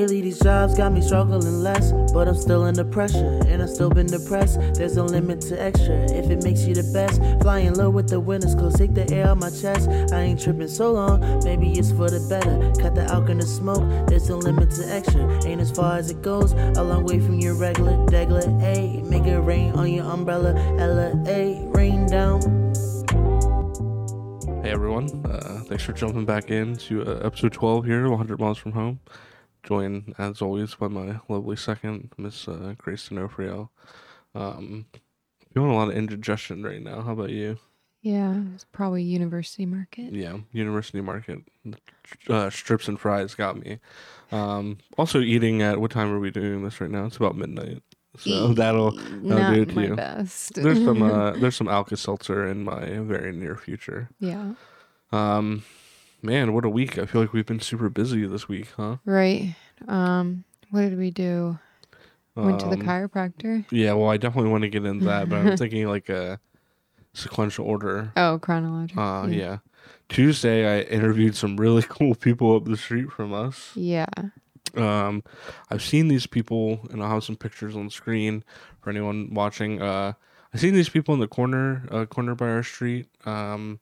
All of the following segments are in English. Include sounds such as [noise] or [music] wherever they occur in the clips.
Lately, these jobs got me struggling less, but I'm still under pressure, and I've still been depressed. There's no limit to extra if it makes you the best. Flying low with the winners, close, take the air out my chest. I ain't tripping so long, maybe it's for the better. Cut the alcohol and the smoke, there's no limit to extra. Ain't as far as it goes, a long way from your regular, regular. A, make it rain on your umbrella. Ella, A, rain down. Hey everyone, uh, thanks for jumping back into uh, episode 12 here, 100 Miles from Home. Joined, as always, by my lovely second, Miss uh, Grace D'Onofrio. Um, feeling a lot of indigestion right now. How about you? Yeah, it's probably University Market. Yeah, University Market. Uh, strips and fries got me. Um, also eating at, what time are we doing this right now? It's about midnight. So that'll, that'll Not do it to my you. best. There's some [laughs] uh, there's some Alka Seltzer in my very near future. yeah, Um, man, what a week! I feel like we've been super busy this week, huh? right. Um, what did we do? Went to the Um, chiropractor. Yeah, well, I definitely want to get into that, but I'm [laughs] thinking like a sequential order. Oh, chronological. Uh, yeah. Tuesday, I interviewed some really [laughs] cool people up the street from us. Yeah. Um, I've seen these people, and I'll have some pictures on screen for anyone watching. Uh, I've seen these people in the corner, uh, corner by our street, um,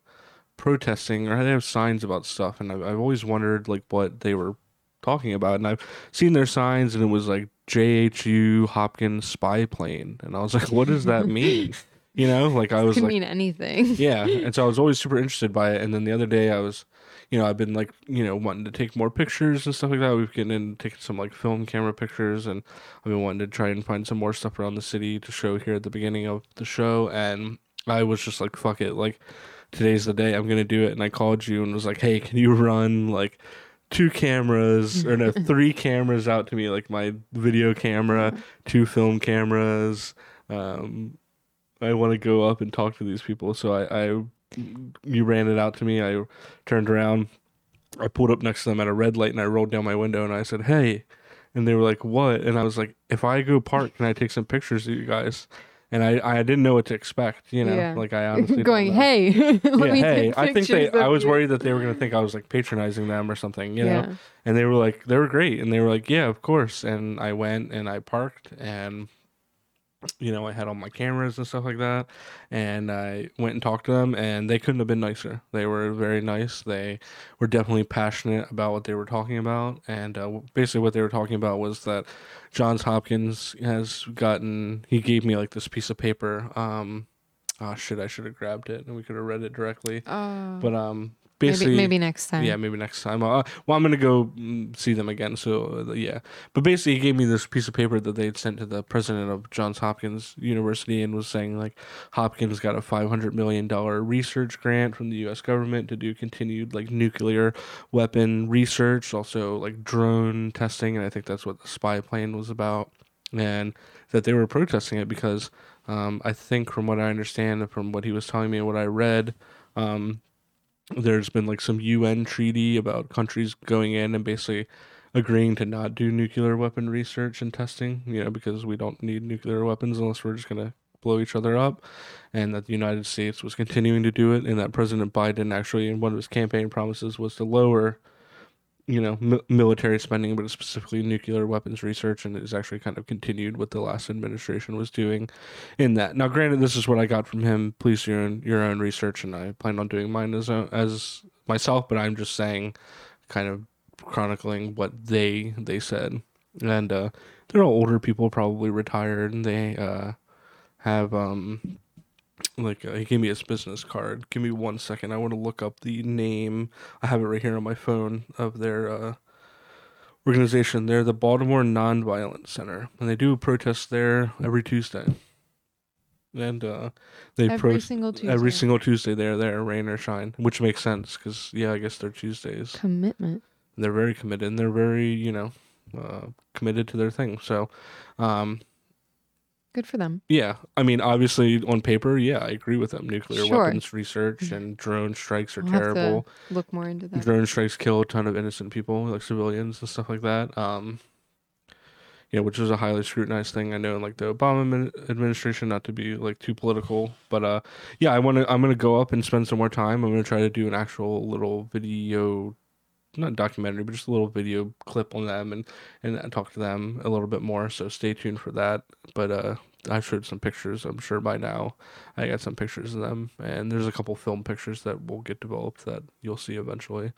protesting, or they have signs about stuff, and I've, I've always wondered like what they were talking about, and I've seen their signs, and it was like JHU Hopkins spy plane, and I was like, what does that mean? [laughs] You know, like I was Could like, mean anything. [laughs] yeah [laughs] and so i was always super interested by it and then the other day i was you know i've been like you know wanting to take more pictures and stuff like that we've getting in taking some like film camera pictures and i've been wanting to try and find some more stuff around the city to show here at the beginning of the show and i was just like fuck it like today's the day i'm gonna do it and i called you and was like hey can you run like two cameras or no [laughs] three cameras out to me like my video camera two film cameras um I want to go up and talk to these people. So I, I, you ran it out to me. I turned around, I pulled up next to them at a red light, and I rolled down my window and I said, "Hey," and they were like, "What?" And I was like, "If I go park, can I take some pictures of you guys?" And I, I didn't know what to expect. You know, Yeah. like I [laughs] honestly Going, hey, [laughs] let yeah, me hey. take I think they. I was you." worried that they were gonna think I was like patronizing them or something. You know, and they were like, they were great, and they were like, yeah, of course. And I went and I parked, and you know, I had all my cameras and stuff like that, and I went and talked to them, and they couldn't have been nicer. They were very nice. They were definitely passionate about what they were talking about, and uh, basically what they were talking about was that Johns Hopkins has gotten. He gave me like this piece of paper. Um, oh shit, I should have grabbed it, and we could have read it directly. Oh, But um, basically, maybe, maybe next time. yeah, maybe next time. Uh, well, I'm gonna go mm, see them again. So uh, yeah, but basically, he gave me this piece of paper that they had sent to the president of Johns Hopkins University and was saying like Hopkins got a 500 million dollar research grant from the U.S. government to do continued like nuclear weapon research, also like drone testing, and I think that's what the spy plane was about, and that they were protesting it because um, I think from what I understand from what he was telling me and what I read. Um, there's been like some UN treaty about countries going in and basically agreeing to not do nuclear weapon research and testing, you know, because we don't need nuclear weapons unless we're just going to blow each other up, and that the United States was continuing to do it, and that President Biden actually, in one of his campaign promises, was to lower, you know, mi- military spending, but specifically nuclear weapons research, and it is actually kind of continued what the last administration was doing in that. Now, granted, this is what I got from him. Please do your own, your own research, and I plan on doing mine as as myself. But I'm just saying, kind of chronicling what they they said, and uh, they're all older people, probably retired, and they uh, have um like uh, he gave me his business card. Give me one second. I want to look up the name. I have it right here on my phone of their uh, organization. They're the Baltimore Nonviolence Center, and they do protests there every Tuesday. And uh, they Every pro- single Tuesday. every single Tuesday they're there, rain or shine, which makes sense because yeah, I guess they're Tuesdays. commitment. They're very committed, and they're very you know uh, committed to their thing. So, um, Good for them. yeah, I mean, obviously on paper, yeah, I agree with them. Nuclear Sure. weapons research and drone strikes are I'll terrible. Look more into that. Drone strikes kill a ton of innocent people, like civilians and stuff like that. Um, you know, which is a highly scrutinized thing. I know in like the Obama administration, not to be like too political, but uh, yeah, I want to. I'm gonna go up and spend some more time. I'm gonna try to do an actual little video not documentary, but just a little video clip on them and and talk to them a little bit more. So stay tuned for that. But uh, I showed some pictures. I'm sure by now I got some pictures of them, and there's a couple film pictures that will get developed that you'll see eventually.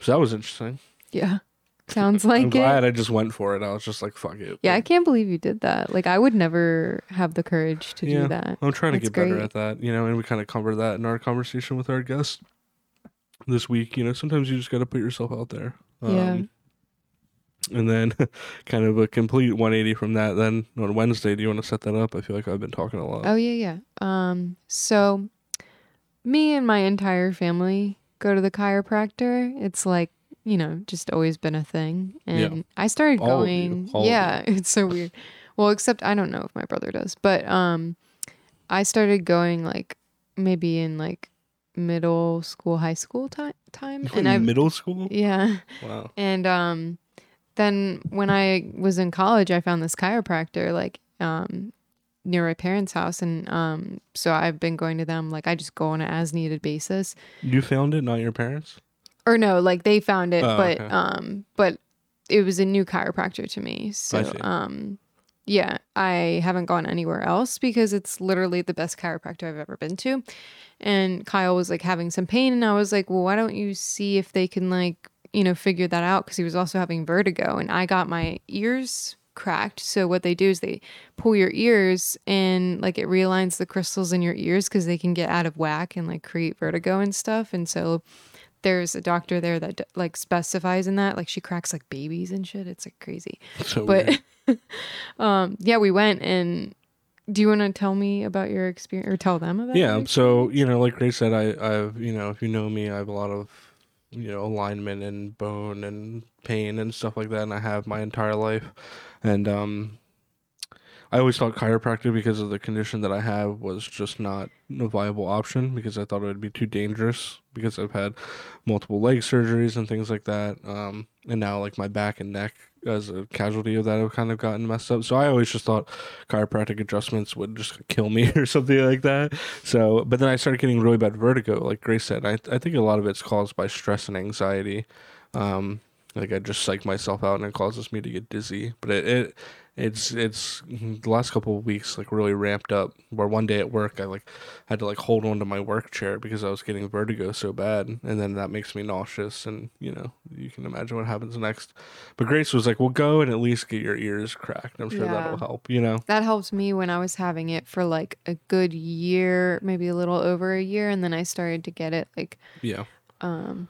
So that was interesting. Yeah. [laughs] Sounds like I'm glad it. I just went for it. I was just like, fuck it. Yeah, I can't believe you did that. Like I would never have the courage to Yeah. do that. I'm trying to That's get better at that, you know, and we kind of covered that in our conversation with our guest this week. You know, sometimes you just got to put yourself out there. Yeah. Um, And then, [laughs] kind of a complete 180 from that. Then on Wednesday, do you want to set that up? I feel like I've been talking a lot. Oh yeah, yeah. Um so me and my entire family go to the chiropractor. It's like, you know, just always been a thing. And I started All going Yeah, [laughs] it's so weird. Well, except I don't know if my brother does, but um I started going like maybe in like middle school, high school time time and I middle school? yeah. Wow. And um, then when I was in college, I found this chiropractor like um, near my parents' house, and um, so I've been going to them. Like I just go on an as needed basis, You found it, not your parents? or no, like they found it, Oh, but okay. um, but it was a new chiropractor to me. So um, yeah, I haven't gone anywhere else because it's literally the best chiropractor I've ever been to. And Kyle was like having some pain, and I was like, well, why don't you see if they can like you know figured that out because he was also having vertigo, and I got my ears cracked. So what they do is they pull your ears and like it realigns the crystals in your ears because they can get out of whack and like create vertigo and stuff. And so there's a doctor there that like specifies in that. Like she cracks like babies and shit. It's like crazy. So But [laughs] um, yeah, we went and. Do you want to tell me about your experience or tell them about? yeah so you know like grace said i i've you know if you know me i have a lot of you know alignment and bone and pain and stuff like that and i have my entire life. And um i always thought chiropractic because of the condition that i have was just not a viable option because i thought it would be too dangerous because i've had multiple leg surgeries and things like that um and now like my back and neck as a casualty of that I've kind of gotten messed up so i always just thought chiropractic adjustments would just kill me [laughs] or something like that so, but then I started getting really bad vertigo, like Grace said. I I think a lot of it's caused by stress and anxiety. Um, like I just psych myself out, and it causes me to get dizzy. But it, it it's it's the last couple of weeks like really ramped up. Where one day at work, I like had to like hold on to my work chair because I was getting vertigo so bad, and then that makes me nauseous, and you know you can imagine what happens next. But Grace was like, "Well, go and at least get your ears cracked. I'm sure Yeah. that'll help." You know. That helped me when I was having it for like a good year, maybe a little over a year, and then I started to get it like Yeah. um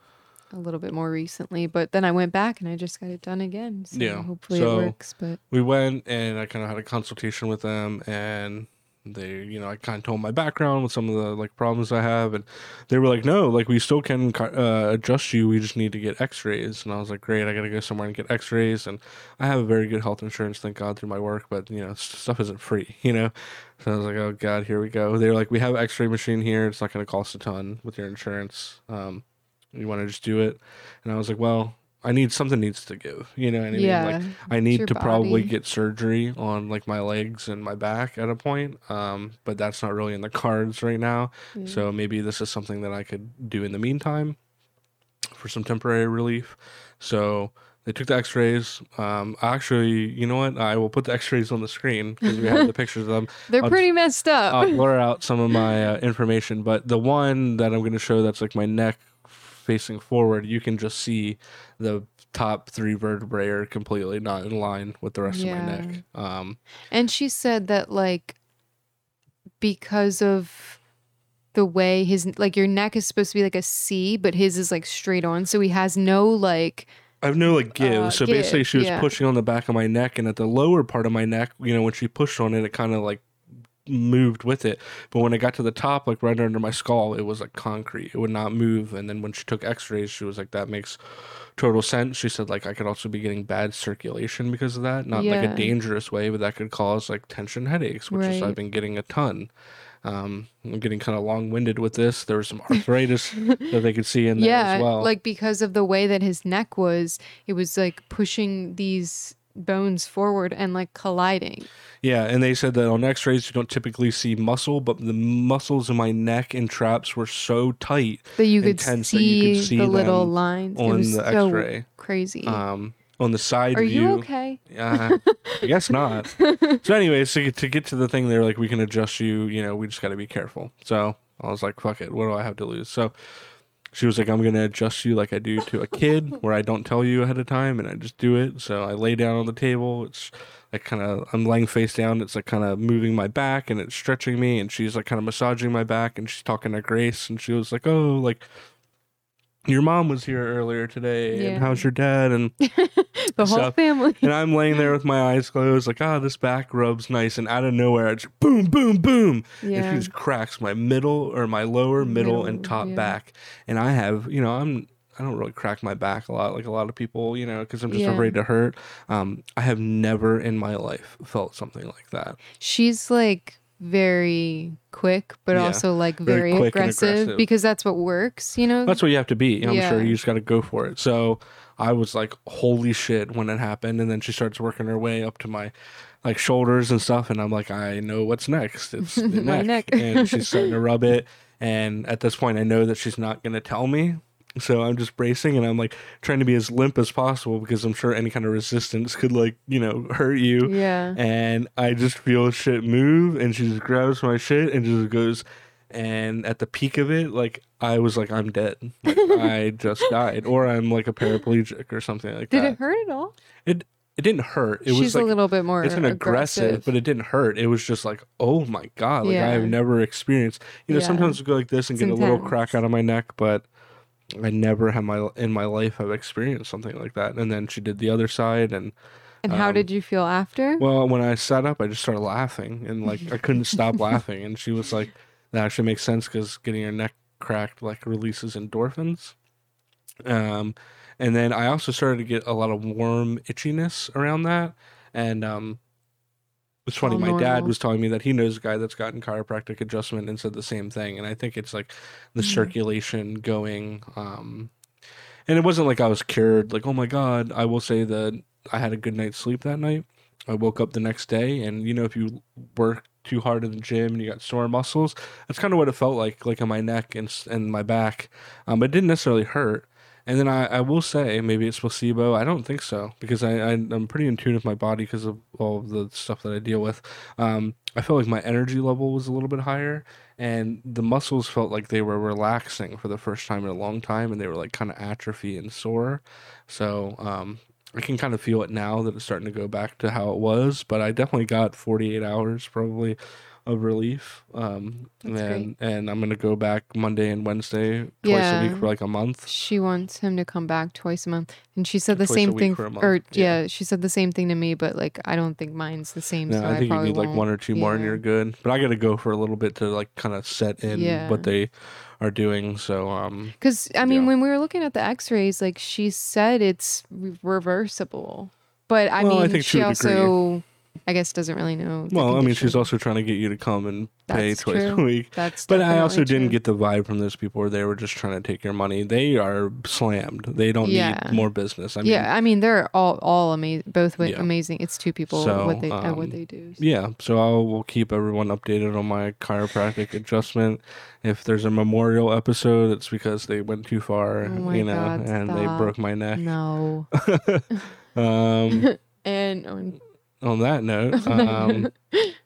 a little bit more recently. But then I went back and I just got it done again. So Yeah, hopefully so- it works. But we went and I kind of had a consultation with them and they you know I kind of told my background with some of the like problems I have and they were like no like we still can uh, adjust you we just need to get x-rays and I was like great I got to go somewhere and get x-rays and I have a very good health insurance thank god through my work but you know stuff isn't free you know so I was like oh god here we go they were like we have an x-ray machine here it's not going to cost a ton with your insurance um you want to just do it and I was like well I need something needs to give you know what I mean yeah, like I need to probably get surgery on like my legs and my back at a point. Um, but that's not really in the cards right now. Yeah. So maybe this is something that I could do in the meantime for some temporary relief. So they took the x-rays. Um, actually, you know what? I will put the x-rays on the screen because we have the [laughs] pictures of them. they're I'll pretty messed up. I'll blur [laughs] out some of my uh, information, but the one that I'm going to show that's like my neck facing forward, you can just see the top three vertebrae are completely not in line with the rest of my neck. Um, And she said that like because of the way his like your neck is supposed to be like a C, but his is like straight on, so he has no like I have no like give. Uh, so basically, she was yeah. pushing on the back of my neck, and at the lower part of my neck, you know, when she pushed on it, it kind of like moved with it. But when it got to the top, like right under my skull, it was like concrete. It would not move. And then when she took X-rays, she was like, "That makes total sense." She said, like, I could also be getting bad circulation because of that. Not like a dangerous way, but that could cause like tension headaches, which is I've been getting a ton. Um, I'm getting kind of long-winded with this. There was some arthritis [laughs] that they could see in there yeah, as well. like because of the way that his neck was, it was like pushing these bones forward and like colliding. Yeah, and they said that on X-rays you don't typically see muscle, but the muscles in my neck and traps were so tight That you could Intense that see, you could see the little lines. on the so X-ray. crazy. Um, on the side Are view. you okay? Yeah, I [laughs] guess not. so, anyways, to get, to get to the thing, they're like, we can adjust you. You know, we just got to be careful. So I was like, fuck it. What do I have to lose? So she was like, I'm gonna adjust you like I do to a kid, [laughs] where I don't tell you ahead of time and I just do it. So I lay down on the table. It's like kind of I'm laying face down. It's like kind of moving my back and it's stretching me. And she's like kind of massaging my back and she's talking to Grace and she was like, oh, like. Your mom was here earlier today, Yeah. and how's your dad? And [laughs] The whole family. and I'm laying there with my eyes closed, like, ah, this back rubs nice. And out of nowhere, it's boom, boom, boom. And she just cracks my middle or my lower, middle, and top yeah. back. And I have, you know, I'm. I don't really crack my back a lot, like a lot of people, you know, because I'm just Yeah. afraid to hurt. Um, I have never in my life felt something like that. She's like very quick, but Yeah, also like very very, aggressive, aggressive. because that's what works, you know? That's what you have to be. I'm Yeah. sure you just got to go for it. So I was like, holy shit, when it happened. And then she starts working her way up to my like shoulders and stuff. And I'm like, I know what's next. It's the [laughs] neck. neck. and she's starting to rub [laughs] it. And at this point, I know that she's not going to tell me. So I'm just bracing and I'm like trying to be as limp as possible because I'm sure any kind of resistance could like, you know, hurt you. yeah. And I just feel shit move and she just grabs my shit and just goes and at the peak of it, like I was like, I'm dead. Like, [laughs] I just died. Or I'm like a paraplegic or something like Did that. Did it hurt at all? It it didn't hurt. It She's was like a little bit more it's an aggressive, aggressive, but it didn't hurt. It was just like, oh my god, like Yeah. I've never experienced. You know, Yeah. sometimes I go like this and It's get a little crack out of my neck, but I never have my in my life have experienced something like that. And then she did the other side, and and how um, did you feel after? well, when I sat up, I just started laughing, and like I couldn't stop [laughs] laughing. And she was like, "That actually makes sense because getting your neck cracked like releases endorphins." Um, and then I also started to get a lot of warm itchiness around that, and um, it's funny. All my dad was telling me that he knows a guy that's gotten chiropractic adjustment and said the same thing. And I think it's like the Mhm. circulation going. Um, and it wasn't like I was cured. Like, oh my god! I will say that I had a good night's sleep that night. I woke up the next day, and you know, if you work too hard in the gym and you got sore muscles, that's kind of what it felt like, like in my neck and and my back. Um, but it didn't necessarily hurt. And then I, I will say maybe it's placebo. I don't think so because I, I I'm pretty in tune with my body because of all of the stuff that I deal with. Um, I felt like my energy level was a little bit higher, and the muscles felt like they were relaxing for the first time in a long time, and they were like kind of atrophy and sore. So um, I can kind of feel it now that it's starting to go back to how it was. But I definitely got 48 hours probably of relief. Um, That's and and I'm gonna go back Monday and Wednesday twice a week for like a month. She wants him to come back twice a month, and she said the Twice same thing. for a f- month, Or yeah. yeah. she said the same thing to me, but like I don't think mine's the same. No, so I I, think you need like won't. one or two more and you're good. But I got to go for a little bit to like kind of set in Yeah. what they are doing. So um, Because I mean, Yeah. when we were looking at the X-rays, like she said, it's re- reversible. But I Well, I mean, think she also. degree. I guess, doesn't really know. well, I mean, she's also trying to get you to come and pay That's twice a week. That's. But I also definitely didn't get the vibe from those people where they were just trying to take your money. They are slammed. They don't Yeah. need more business. I mean, yeah, I mean, they're all all amazing. Both Yeah. amazing. It's two people. So, what they uh, um, what they do. Yeah, so I will keep everyone updated on my chiropractic adjustment. If there's a memorial episode, it's because they went too far, Oh you know, God, and they broke my neck. No. [laughs] um, [laughs] and um, on that note, [laughs] um,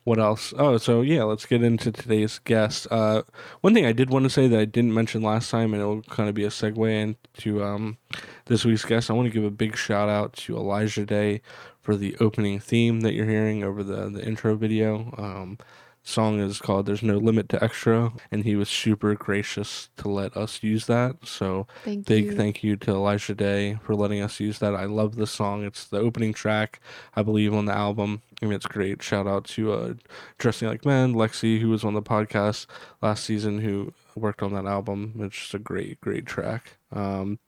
what else? Oh, so yeah, let's get into today's guest. Uh, one thing I did want to say that I didn't mention last time, and it will kind of be a segue into um, this week's guest. I want to give a big shout out to Elijah Day for the opening theme that you're hearing over the the intro video. Um, song is called "There's No Limit to Extra," and he was super gracious to let us use that. So thank big you. thank you to Elijah Day for letting us use that. I love the song. It's the opening track, I believe, on the album. I mean, it's great. Shout out to uh, Dressing Like Men, Lexi, who was on the podcast last season, who worked on that album. It's just a great, great track. Um,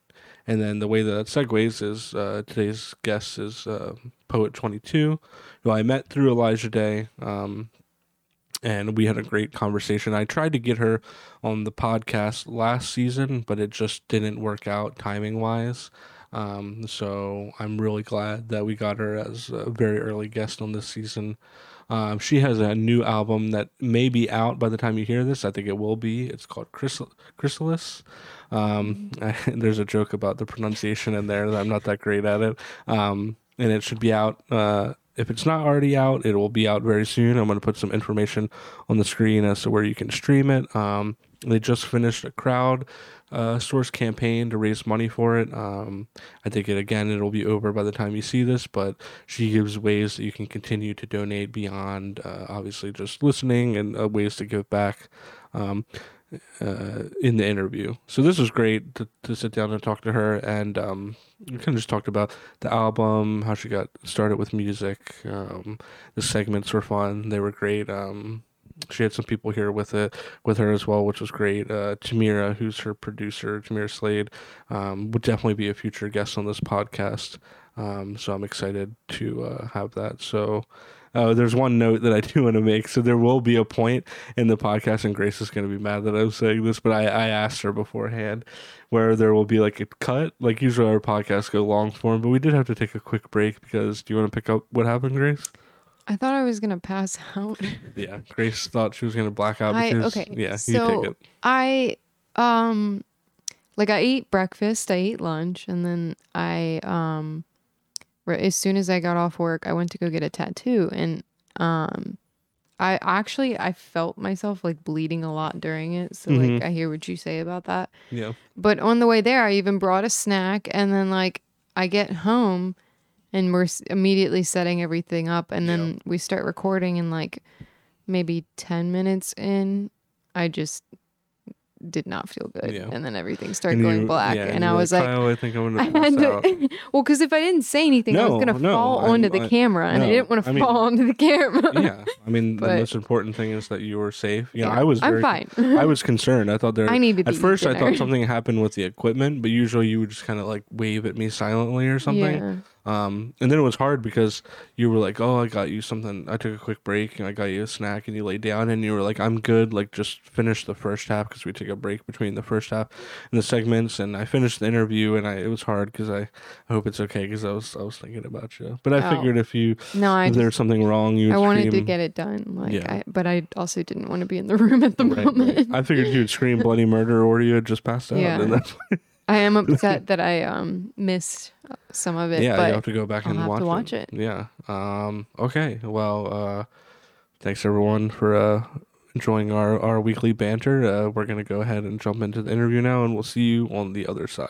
and then the way that it segues is uh, today's guest is uh, Poet 22, who I met through Elijah Day. Um, and we had a great conversation. I tried to get her on the podcast last season, but it just didn't work out timing wise. Um, so I'm really glad that we got her as a very early guest on this season. Um, she has a new album that may be out by the time you hear this. I think it will be. It's called Chrysal- Chrysalis. Um, [laughs] there's a joke about the pronunciation in there that I'm not that great at it. Um, and it should be out. Uh, if it's not already out, it will be out very soon. I'm going to put some information on the screen as to where you can stream it. Um, they just finished a crowd uh, source campaign to raise money for it. Um, I think it again it'll be over by the time you see this, but she gives ways that you can continue to donate beyond uh, obviously just listening and uh, ways to give back. Um, uh, in the interview. So this was great to, to sit down and talk to her, and um, we kind of just talked about the album, how she got started with music. Um, the segments were fun; they were great. Um, she had some people here with it with her as well, which was great. Uh, Tamira, who's her producer, Tamira Slade, um, would definitely be a future guest on this podcast. Um, so I'm excited to uh, have that. So uh, there's one note that I do want to make. So there will be a point in the podcast, and Grace is going to be mad that I was saying this, but I, I asked her beforehand where there will be like a cut. Like usually our podcasts go long form, but we did have to take a quick break because do you want to pick up what happened, Grace? I thought I was gonna pass [laughs] out. Yeah, Grace thought she was going to black out I because okay. yeah, you so take it. I um like I ate breakfast, I ate lunch, and then I um as soon as I got off work, I went to go get a tattoo, and um I actually I felt myself like bleeding a lot during it. So like Mhm. I hear what you say about that. Yeah. But on the way there, I even brought a snack, and then like I get home, and we're s- immediately setting everything up, and then we start recording, and like maybe ten minutes in, I just did not feel good, Yeah. and then everything started And going you- black, yeah, and you I was like. Kyle, I think I'm gonna [laughs] pass to, [laughs] well, because if I didn't say anything, I was gonna no, fall I- onto the I- camera, and I didn't want to I mean- fall onto the camera. yeah, I mean the most important thing is that you were safe. Yeah, Yeah, I was. I'm fine. I was concerned. I thought there. [laughs] I needed to At eat first, I thought something happened with the equipment, but usually you would just kind of like wave at me silently or something. Um, and then it was hard because you were like, "Oh, I got you something. I took a quick break and I got you a snack." And you lay down and you were like, "I'm good. Like, just finish the first half because we take a break between the first half and the segments." And I finished the interview and I it was hard because I, I hope it's okay because I was I was thinking about you. But I Oh. figured if you No, I if there's something wrong, you I wanted to get it done. Like, Yeah. I, but I also didn't want to be in the [laughs] room at the Right, moment. right. I figured you'd scream bloody murder or you had just passed out. Yeah. I am upset [laughs] that I um missed some of it. yeah, but you have to go back I'll and have watch, to watch it. Yeah. Um, okay. Well, uh, thanks everyone for uh, enjoying our, our weekly banter. Uh, we're going to go ahead and jump into the interview now, and we'll see you on the other side.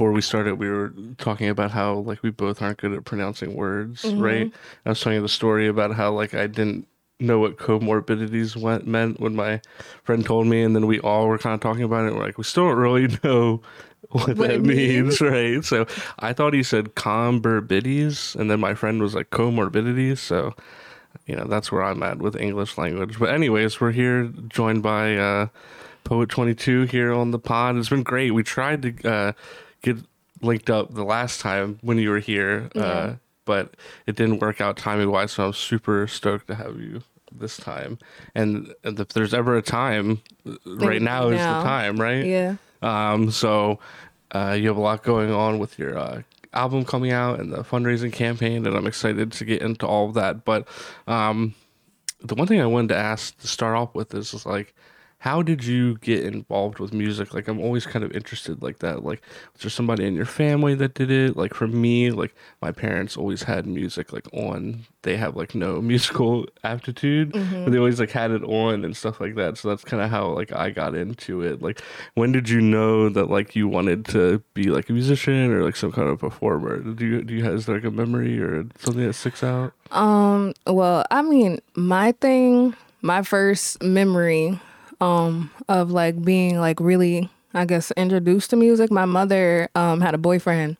Before we started, we were talking about how like we both aren't good at pronouncing words, Mm-hmm. right? I was telling you the story about how like I didn't know what comorbidities went, meant when my friend told me, and then we all were kind of talking about it. We're like, we still don't really [laughs] know what, What that means, right? So I thought he said comorbidities, and then my friend was like comorbidities. So you know that's where I'm at with English language. But anyways, we're here joined by uh, Poet Twenty Two here on the pod. It's been great. We tried to uh, get linked up the last time when you were here. Uh, but it didn't work out timing wise. So I'm super stoked to have you this time. And if there's ever a time, right now is the time, right? Yeah. Um, so uh, you have a lot going on with your uh, album coming out and the fundraising campaign, and I'm excited to get into all of that. But um, the one thing I wanted to ask to start off with is, is like, how did you get involved with music? Like, I'm always kind of interested like that. Like, was there somebody in your family that did it? Like, for me, like my parents always had music like on. They have like no [laughs] musical aptitude, but they always like had it on and stuff like that. So that's kind of how like I got into it. Like, when did you know that like you wanted to be like a musician or like some kind of performer? Do you do you have is there, like a memory or something that sticks out? Um, well, I mean, my thing, my first memory um of like being like really I guess introduced to music, my mother um had a boyfriend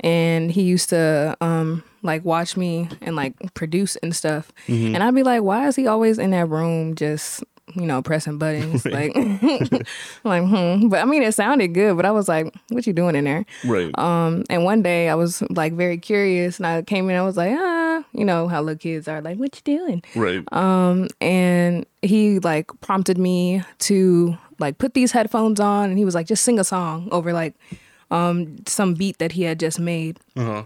and he used to um like watch me and like produce and stuff. And I'd be like, why is he always in that room just you know, pressing buttons, like, [laughs] like, hmm. But I mean, it sounded good, but I was like, "What you doing in there?" Right. Um, and one day I was like very curious, and I came in. I was like, ah, you know how little kids are like, "What you doing?" Right. Um, and he like prompted me to like put these headphones on, and he was like, "Just sing a song over like um some beat that he had just made." uh-huh.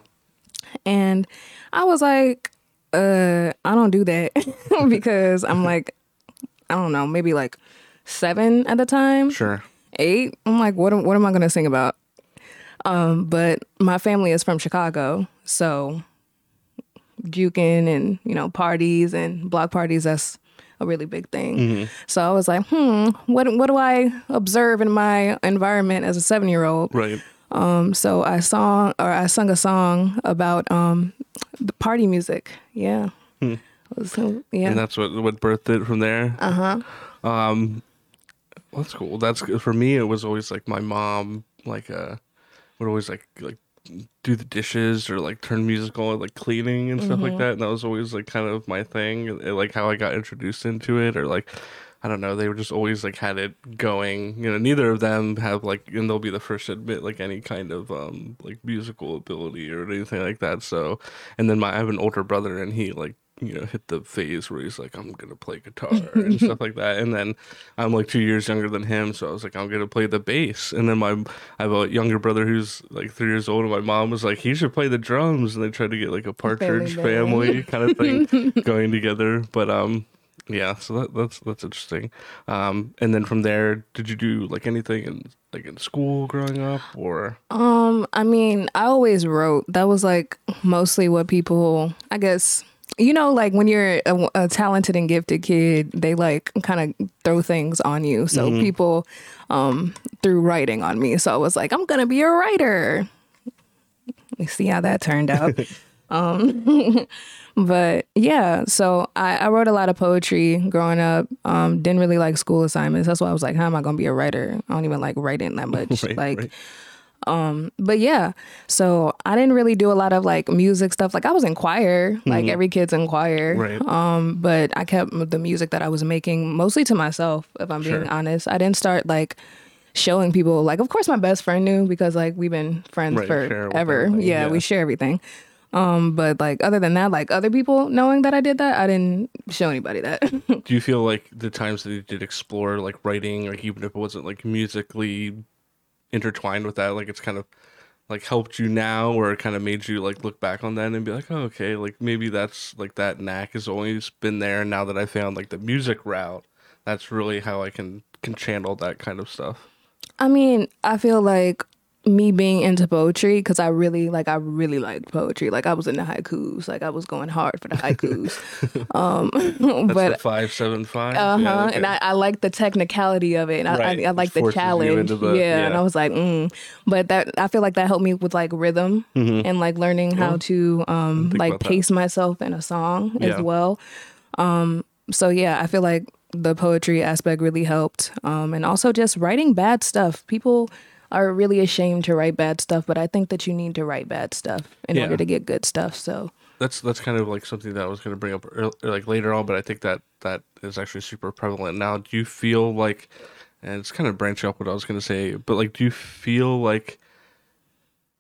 And I was like, uh, I don't do that [laughs] because I'm like, I don't know, maybe like seven at the time, Sure. eight. I'm like, what, am- what am I going to sing about? Um, but my family is from Chicago. So juking and, you know, parties and block parties, that's a really big thing. So I was like, hmm, what, what do I observe in my environment as a seven year old? Right. Um, so I song or I sung a song about um the party music. Yeah. So, yeah. And that's what what birthed it from there. Uh huh. Um, well, that's cool. That's for me. It was always like my mom, like uh, would always like like do the dishes or like turn musical like cleaning and stuff like that. And that was always like kind of my thing. and, like how I got introduced into it, or like I don't know. They were just always like had it going. You know, neither of them have like, and they'll be the first to admit like any kind of um like musical ability or anything like that. So, and then my I have an older brother, and he like you know hit the phase where he's like I'm gonna play guitar and [laughs] stuff like that. And then I'm like two years younger than him, so I was like I'm gonna play the bass. And then my I have a younger brother who's like three years old, and my mom was like he should play the drums, and they tried to get like a Partridge band. family [laughs] kind of thing [laughs] going together. But um yeah, so that, that's that's interesting. Um, and then from there, did you do like anything in like in school growing up, or Um, I mean, I always wrote. That was like mostly what people, I guess, you know, like when you're a, a talented and gifted kid, they like kind of throw things on you. So people um threw writing on me. So I was like, I'm gonna be a writer. We see how that turned out. [laughs] um, [laughs] but yeah, so I, I wrote a lot of poetry growing up. Um, didn't really like school assignments. That's why I was like, how am I gonna be a writer? I don't even like writing that [laughs] much. Right, like right. But yeah, so I didn't really do a lot of like music stuff. Like I was in choir, like every kid's in choir. Right. Um, but I kept the music that I was making mostly to myself, if I'm being honest. I didn't start like showing people like of course my best friend knew because like we've been friends Right, forever. Yeah, yeah. we share everything. Um, but like other than that, like other people knowing that I did that, I didn't show anybody that. [laughs] do you feel like the times that you did explore like writing, like even if it wasn't like musically intertwined with that, like it's kind of like helped you now, or it kind of made you like look back on that and be like, oh, okay, like maybe that's like that knack has always been there. Now that I found like the music route, that's really how I can can channel that kind of stuff. I mean, I feel like me being into poetry because I really like I really liked poetry. Like I was into haikus. Like I was going hard for the haikus. [laughs] um, That's but the five seven five. uh huh, Yeah, okay. and I, I like the technicality of it. And I, Right. I, I like the challenge. the- yeah, and yeah. I was like, mm. but that I feel like that helped me with like rhythm and like learning how to um Mm-hmm. like about that. pace myself in a song Yeah. as well. Um, so yeah, I feel like the poetry aspect really helped. Um, and also just writing bad stuff. People are really ashamed to write bad stuff, but I think that you need to write bad stuff in Yeah. order to get good stuff. So that's that's kind of like something that I was going to bring up earl- like later on, but I think that that is actually super prevalent now. Do you feel like, and it's kind of branching off what I was going to say, but like, do you feel like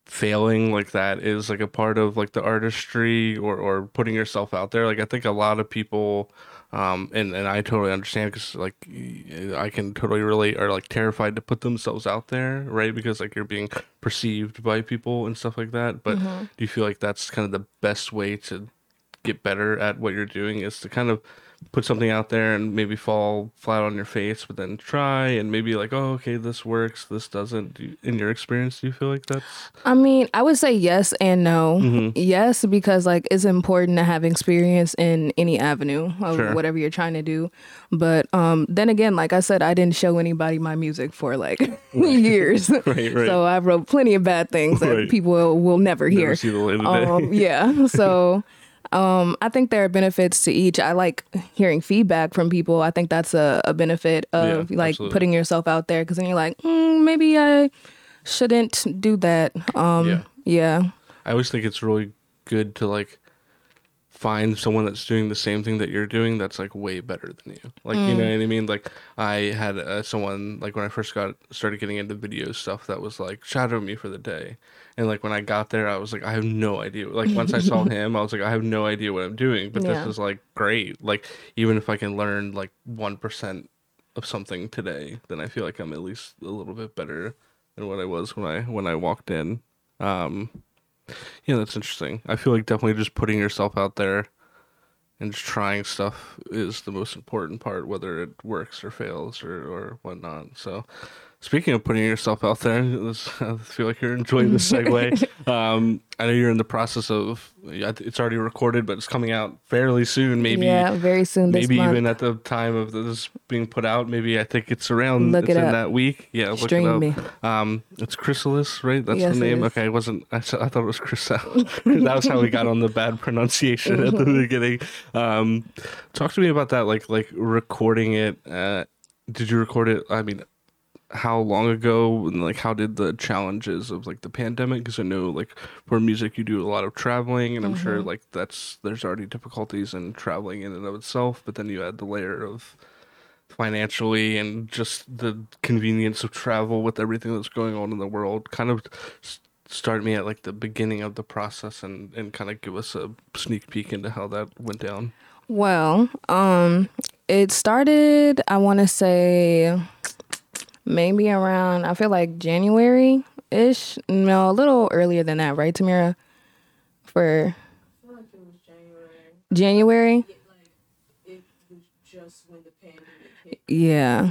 failing like that is like a part of like the artistry or or putting yourself out there? Like, I think a lot of people. Um, and, and I totally understand because like I can totally relate are like terrified to put themselves out there, right? Because like you're being perceived by people and stuff like that. But do you feel like that's kind of the best way to get better at what you're doing is to kind of put something out there and maybe fall flat on your face, but then try and maybe like, oh, okay, this works, this doesn't. Do you, in your experience, do you feel like that's I mean, I would say yes and no. Mm-hmm. Yes, because like it's important to have experience in any avenue of Sure. whatever you're trying to do. But um, then again, like I said, I didn't show anybody my music for like [laughs] years. [laughs] right? Right. So I wrote plenty of bad things that Right. people will, will never hear. Never see the light of day. Um, [laughs] yeah. So um, I think there are benefits to each. I like hearing feedback from people. I think that's a, a benefit of Yeah, like absolutely. putting yourself out there because then you're like, mm, maybe I shouldn't do that. Um, Yeah. yeah. I always think it's really good to like find someone that's doing the same thing that you're doing that's like way better than you. Like you know what I mean? Like I had uh, someone like when I first got started getting into video stuff that was like shadow me for the day. And like when I got there, I was like, I have no idea. Like once I saw [laughs] him, I was like, I have no idea what I'm doing. But Yeah. this is like great. Like even if I can learn like one percent of something today, then I feel like I'm at least a little bit better than what I was when I when I walked in. Um, yeah, that's interesting. I feel like definitely just putting yourself out there and just trying stuff is the most important part, whether it works or fails or, or whatnot. So, speaking of putting yourself out there, [laughs] I feel like you're enjoying this [laughs] segue. um, I know you're in the process of it's already recorded, but it's coming out fairly soon. Maybe yeah, very soon this maybe month. even at the time of this being put out. Maybe I think it's around. Look it's it in up. that week. Yeah, look Stream it up. me. Um, it's Chrysalis, right? That's Yes, the name. Okay, I wasn't. I? thought it was Chrysal. [laughs] that was how we got on the bad pronunciation at the beginning. Um, talk to me about that. Like, like recording it. Uh, did you record it? I mean, how long ago? And like, how did the challenges of like the pandemic? Because I know, like, for music, you do a lot of traveling, and I'm sure Mm-hmm. like that's there's already difficulties in traveling in and of itself. But then you add the layer of financially and just the convenience of travel with everything that's going on in the world kind of start me at like the beginning of the process and and kind of give us a sneak peek into how that went down Well, um, it started. I want to say maybe around. I feel like January ish. No, a little earlier than that, right, Tamira? For January. Yeah.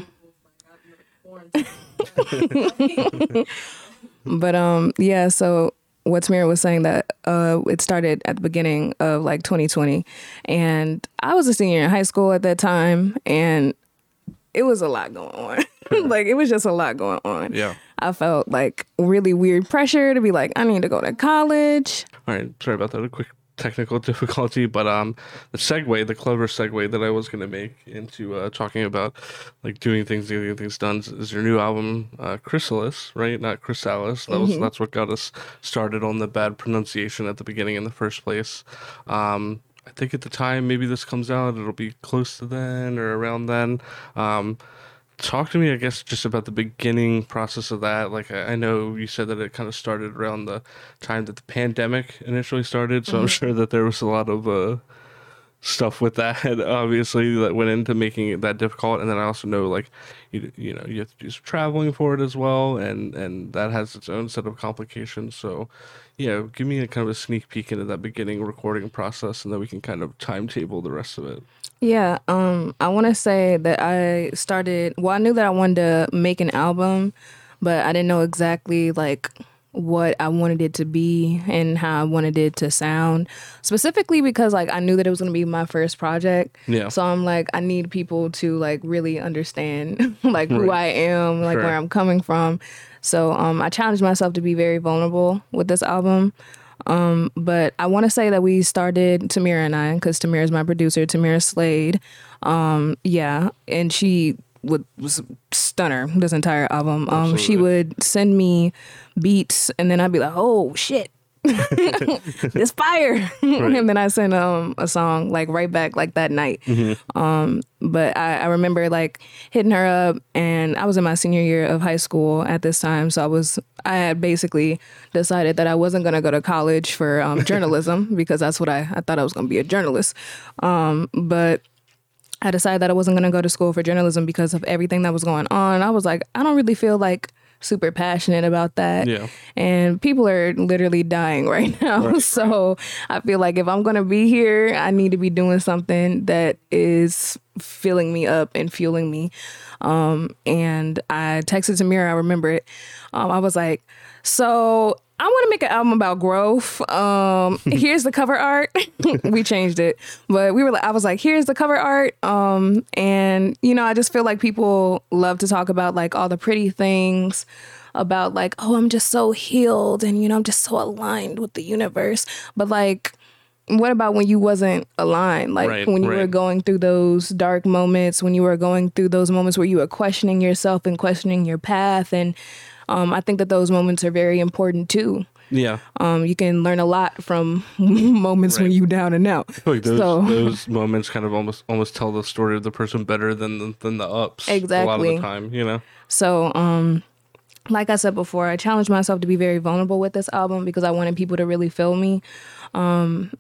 [laughs] [laughs] but um yeah, so what Tamira was saying that uh it started at the beginning of like 2020 and I was a senior in high school at that time and it was a lot going on. [laughs] like it was just a lot going on. yeah I felt like really weird pressure to be like I need to go to college. all right sorry about that a quick technical [laughs] difficulty but um the segue the clever segue that i was going to make into uh talking about like doing things getting things done is your new album uh chrysalis right not chrysalis that was that's what got us started on the bad pronunciation at the beginning in the first place um I think at the time maybe this comes out, it'll be close to then or around then. Um, talk to me, I guess, just about the beginning process of that. Like, I, I know you said that it kind of started around the time that the pandemic initially started, so I'm sure that there was a lot of uh, stuff with that, [laughs] obviously, that went into making it that difficult. And then I also know, like, you, you know, you have to do some traveling for it as well, and and that has its own set of complications. So, yeah, give me a kind of a sneak peek into that beginning recording process, and then we can kind of timetable the rest of it. Yeah, um, I want to say that I started. Well, I knew that I wanted to make an album, but I didn't know exactly like what I wanted it to be and how I wanted it to sound. Specifically because like I knew that it was going to be my first project. Yeah. So I'm like I need people to like really understand [laughs] like who I am, like Sure. where I'm coming from. So um I challenged myself to be very vulnerable with this album. Um, but I want to say that we started Tamira and I, because Tamira is my producer, Tamira Slade. Um, yeah, and she would was a stunner this entire album. Um, she would send me beats, and then I'd be like, "Oh shit." [laughs] this fire. And then i sent um a song like right back like that night. Um but I, I remember like hitting her up and i was in my senior year of high school at this time so i was i had basically decided that i wasn't going to go to college for um, journalism [laughs] because that's what I, I thought i was going to be a journalist. Um but I decided that I wasn't going to go to school for journalism because of everything that was going on. I was like, I don't really feel like super passionate about that. Yeah. And people are literally dying [laughs] right now. So I feel like if I'm going to be here, I need to be doing something that is filling me up and fueling me. Um, and I texted Tamira, I remember it. Um, I was like, so I want to make an album about growth. Um, [laughs] here's the cover art. [laughs] we changed it, but we were like, I was like, here's the cover art. Um, and you know, I just feel like people love to talk about like all the pretty things about like, oh, I'm just so healed and you know, I'm just so aligned with the universe. But like, what about when you wasn't aligned? Like Right, when you were going through those dark moments, when you were going through those moments where you were questioning yourself and questioning your path. And um, I think that those moments are very important too. Yeah. Um, you can learn a lot from [laughs] moments when Right. you down and out. Like those So- [laughs] those moments kind of almost almost tell the story of the person better than the, than the ups. Exactly a lot of the time, you know. So, um, like I said before, I challenged myself to be very vulnerable with this album because I wanted people to really feel me. Um,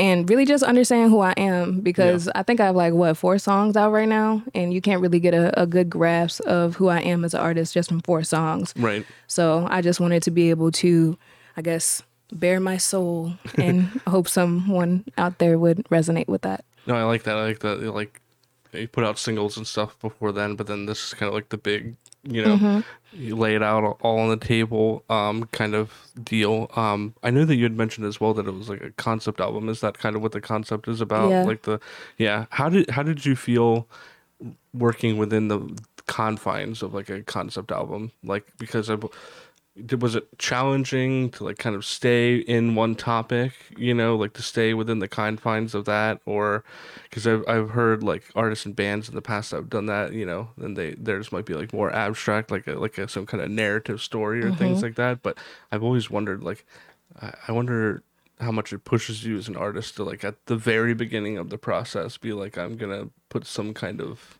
and really just understand who I am because I think I have like what four songs out right now, and you can't really get a, a good grasp of who I am as an artist just from four songs. Right. So I just wanted to be able to, I guess, bare my soul [laughs] and hope someone out there would resonate with that. No, I like that. I like that. Like you put out singles and stuff before then, but then this is kind of like the big, you know, Mm-hmm. you lay it out all on the table, um, kind of deal. Um, I know that you had mentioned as well that it was like a concept album. Is that kind of what the concept is about? Yeah. Like the, yeah. How did how did you feel working within the confines of like a concept album? Like because I. was it challenging to like kind of stay in one topic you know like to stay within the confines of that? Or because I've, I've heard like artists and bands in the past that have done that you know and they theirs might be like more abstract like a, like a, some kind of narrative story or things mm-hmm. like that. But i've always wondered like I wonder how much it pushes you as an artist to like at the very beginning of the process be like i'm gonna put some kind of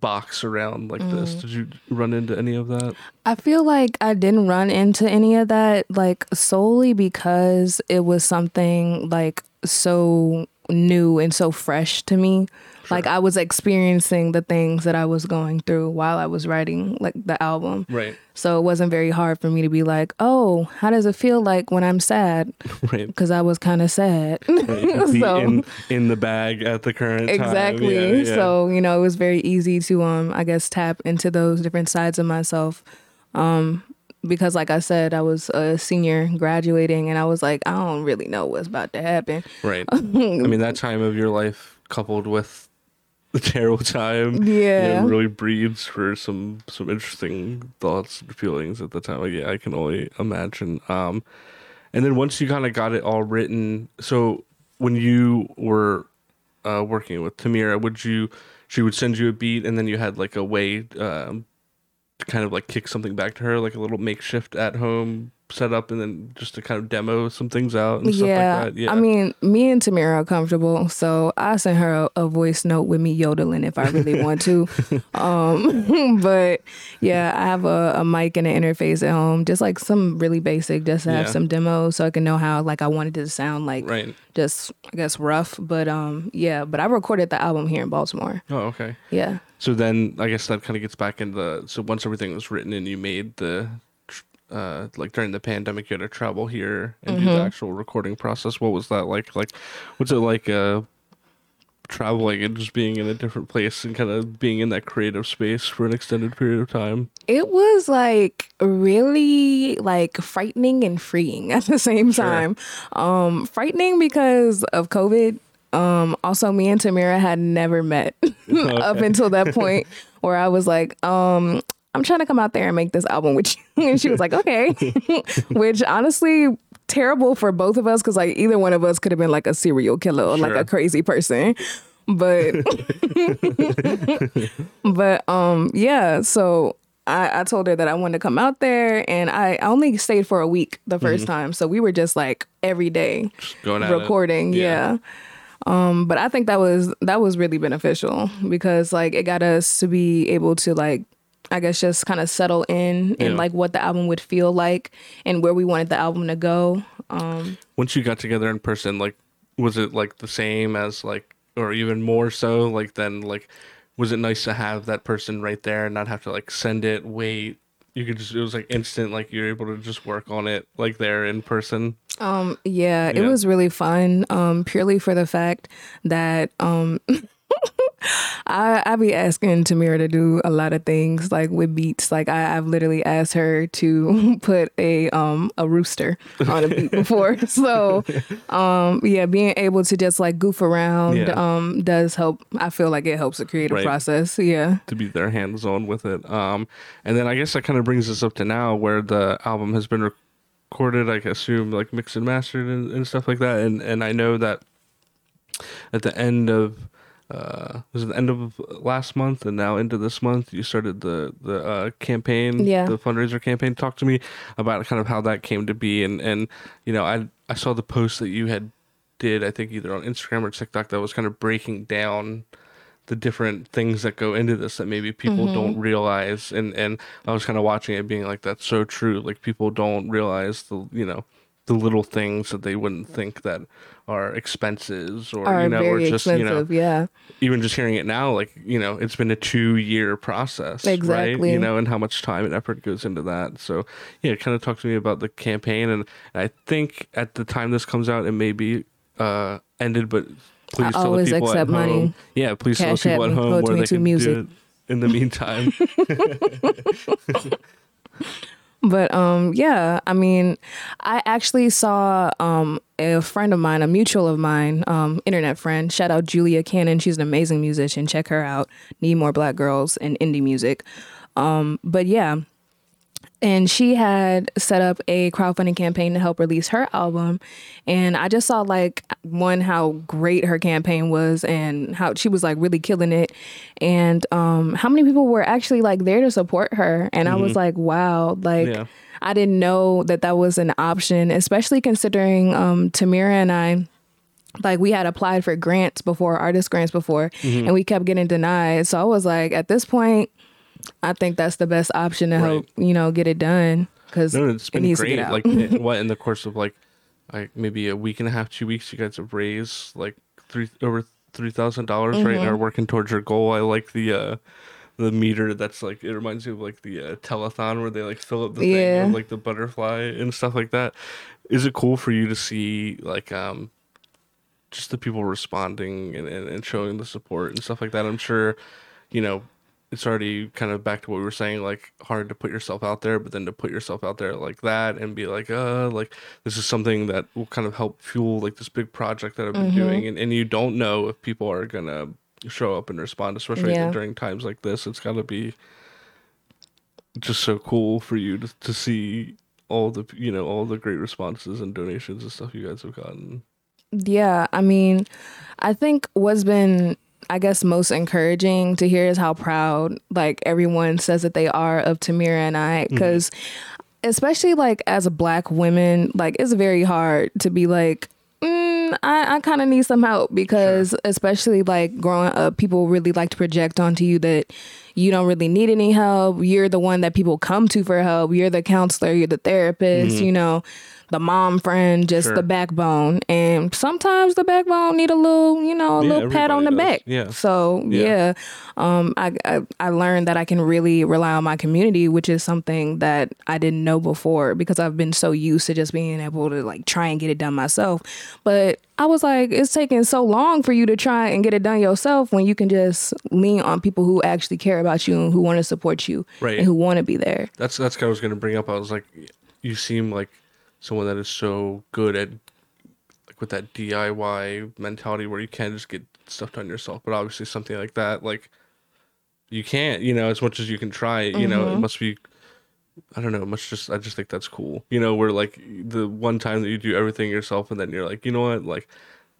box around like this. Mm. Did you run into any of that? I feel like I didn't run into any of that like solely because it was something like so new and so fresh to me. Like I was experiencing the things that I was going through while I was writing like the album. right So it wasn't very hard for me to be like, "Oh, how does it feel like when I'm sad?" [laughs] right Because I was kind of sad. Be [laughs] so in, in the bag at the current time. exactly. Yeah, yeah. So you know, it was very easy to um, I guess, tap into those different sides of myself. Um, because like I said, I was a senior graduating, and I was like, I don't really know what's about to happen. right. [laughs] I mean, that time of your life coupled with the [laughs] terrible time, Yeah. you know, really breeds for some some interesting thoughts and feelings at the time. Like, yeah, I can only imagine. Um, and then once you kind of got it all written, so when you were uh, working with Tamira, would you? She would send you a beat, and then you had like a way um, kind of like kick something back to her, like a little makeshift at home setup, and then just to kind of demo some things out and stuff Yeah. like that. Yeah, I mean, me and Tamira are comfortable, so I sent her a, a voice note with me yodeling if I really want to. [laughs] um, [laughs] but yeah, I have a, a mic and an interface at home, just like some really basic, just to have Yeah. some demos so I can know how like I wanted it to sound like right. just I guess rough. But um, yeah, but I recorded the album here in Baltimore. Oh, okay. Yeah. So then I guess that kind of gets back into so once everything was written and you made the uh like during the pandemic you had to travel here and do the actual recording process. What was that like? Like what's it like uh traveling and just being in a different place and kind of being in that creative space for an extended period of time? It was like really like frightening and freeing at the same Sure. time. Um frightening because of COVID. Um also me and Tamira had never met [laughs] up until that point [laughs] where I was like, um I'm trying to come out there and make this album with you. [laughs] And she was like, okay. Which honestly terrible for both of us because like either one of us could have been like a serial killer or like a crazy person. But but um yeah, so I, I told her that I wanted to come out there and I I only stayed for a week the 1st time. So we were just like every day Just going at it. recording, yeah. Um, but I think that was that was really beneficial because like it got us to be able to like I guess just kind of settle in and Yeah. like what the album would feel like and where we wanted the album to go. Um, Once you got together in person, like was it like the same as like or even more so like then like was it nice to have that person right there and not have to like send it, wait. You could just it was like instant, like you're able to just work on it like there in person. Um, yeah, it was really fun. Um, purely for the fact that um, [laughs] I I be asking Tamira to do a lot of things like with beats. Like I, I've literally asked her to [laughs] put a um a rooster on a beat [laughs] before. So um yeah, being able to just like goof around Yeah. um does help. I feel like it helps the creative Right. process. Yeah. to be their hands on with it. Um, and then I guess that kind of brings us up to now where the album has been recorded, I assume, like mixed and mastered and, and stuff like that. And and I know that at the end of uh was it the end of last month and now into this month you started the the uh campaign Yeah. the fundraiser campaign talk to me about kind of how that came to be and and you know i i saw the post that you had did i think either on instagram or tiktok that was kind of breaking down the different things that go into this that maybe people don't realize. And and i was kind of watching it being like that's so true. Like people don't realize the you know the little things that they wouldn't think that are expenses or Are you know or just you know yeah. even just hearing it now like you know it's been a two year process right? Exactly. you know and how much time and effort goes into that. So yeah kind of talk to me about the campaign. And, and i think at the time this comes out it may be uh ended but please tell always accept at home money. yeah please tell Cash App people at me, home where they can music. do it in the meantime [laughs] But um yeah, I mean, I actually saw um a friend of mine, a mutual of mine, um internet friend, shout out Julia Cannon, she's an amazing musician, check her out. Need more black girls in indie music. Um but yeah, and she had set up a crowdfunding campaign to help release her album. And i just saw like one how great her campaign was and how she was like really killing it. And um how many people were actually like there to support her? And i was like wow like Yeah. i didn't know that that was an option especially considering um tamira and i like we had applied for grants before artist grants before Mm-hmm. and we kept getting denied. So i was like at this point i think that's the best option to help you know get it done because No, it's it been needs great. to get out. Like [laughs] what in the course of like, like maybe a week and a half, two weeks, you guys have raised like three over three thousand dollars, right? Mm-hmm. And are working towards your goal. I like the uh the meter that's like it reminds me of like the uh, telethon where they like fill up the thing Yeah. of like the butterfly and stuff like that. Is it cool for you to see like um just the people responding and, and, and showing the support and stuff like that? I'm sure, you know, it's already kind of back to what we were saying, like hard to put yourself out there, but then to put yourself out there like that and be like, uh, like this is something that will kind of help fuel like this big project that I've been doing, and, and you don't know if people are gonna show up and respond, especially Yeah. during times like this. It's got to be just so cool for you to, to see all the you know all the great responses and donations and stuff you guys have gotten. Yeah, I mean, I think what's been I guess most encouraging to hear is how proud like everyone says that they are of Tamira and I cuz especially like as a black woman like it's very hard to be like mm, I, I kind of need some help because especially like growing up, people really like to project onto you that you don't really need any help. You're the one that people come to for help. You're the counselor. You're the therapist. You know, the mom friend, just Sure. the backbone. And sometimes the backbone need a little, you know, a Yeah, little pat on the does. back. Yeah. So Yeah. yeah, um, I, I I learned that I can really rely on my community, which is something that I didn't know before because I've been so used to just being able to like try and get it done myself. But I was like, it's taking so long for you to try and get it done yourself when you can just lean on people who actually care about you and who want to support you Right. and who want to be there. That's that's what I was gonna bring up. I was like, you seem like someone that is so good at like with that DIY mentality where you can just get stuff done yourself. But obviously something like that, like you can't, you know, as much as you can try, you know, it mm-hmm. must be I don't know, much just I just think that's cool. You know, where like the one time that you do everything yourself and then you're like, you know what, like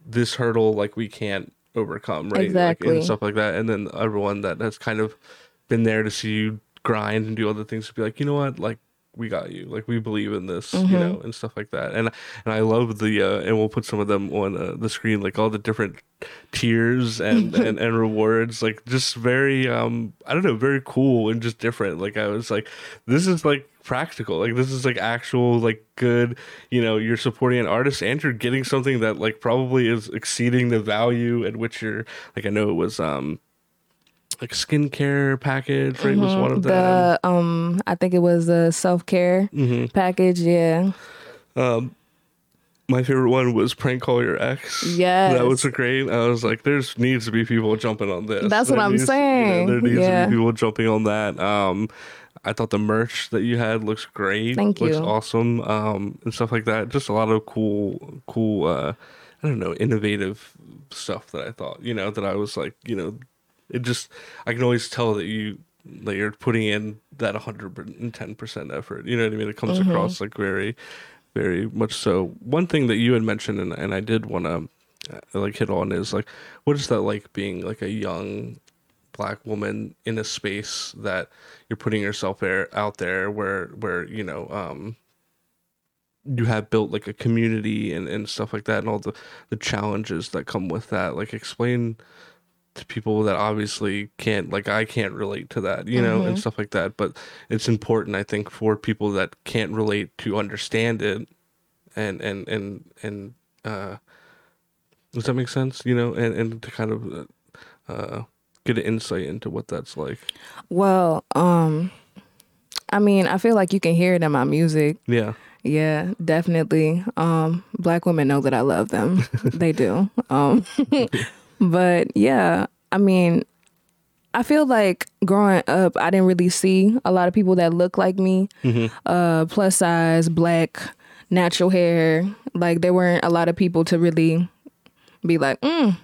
this hurdle like we can't overcome, right? Like, Exactly. and stuff like that. And then everyone that has kind of been there to see you grind and do other things to be like, you know what, like we got you, like we believe in this, you know, and stuff like that. And and I love the uh, and we'll put some of them on uh, the screen, like all the different tiers and, [laughs] and and rewards, like just very um I don't know, very cool and just different. Like I was like, this is like practical like this is like actual like good you know you're supporting an artist and you're getting something that like probably is exceeding the value at which you're like i know it was um like skincare package right was one of them The um, I think it was a self care Mm-hmm. package. Yeah, Um, my favorite one was prank call your ex Yeah, that was a great i was like there's needs to be people jumping on this That's what There I'm needs- saying. there needs Yeah. to be people jumping on that um I thought the merch that you had looks great. Thank looks you. awesome. Um, and stuff like that. Just a lot of cool, cool. Uh, I don't know, innovative stuff that I thought. You know, that I was like, you know, it just I can always tell that you that you're putting in that 110 percent effort. You know what I mean? It comes across like very, very much so. One thing that you had mentioned, and and I did want to uh, like hit on is like what is that like being like a young black woman in a space that you're putting yourself there out there where where you know um you have built like a community and, and stuff like that and all the the challenges that come with that like explain to people that obviously can't like I can't relate to that, you know, and stuff like that. But it's important I think for people that can't relate to understand it and and and and uh does that make sense? You know, and and to kind of uh, uh get an insight into what that's like. Well, um, I mean, I feel like you can hear it in my music. Yeah. Yeah, definitely. Um, black women know that I love them. they do. Um, [laughs] but yeah, I mean, I feel like growing up, I didn't really see a lot of people that look like me, uh, plus size, black, natural hair. Like there weren't a lot of people to really be like, mm,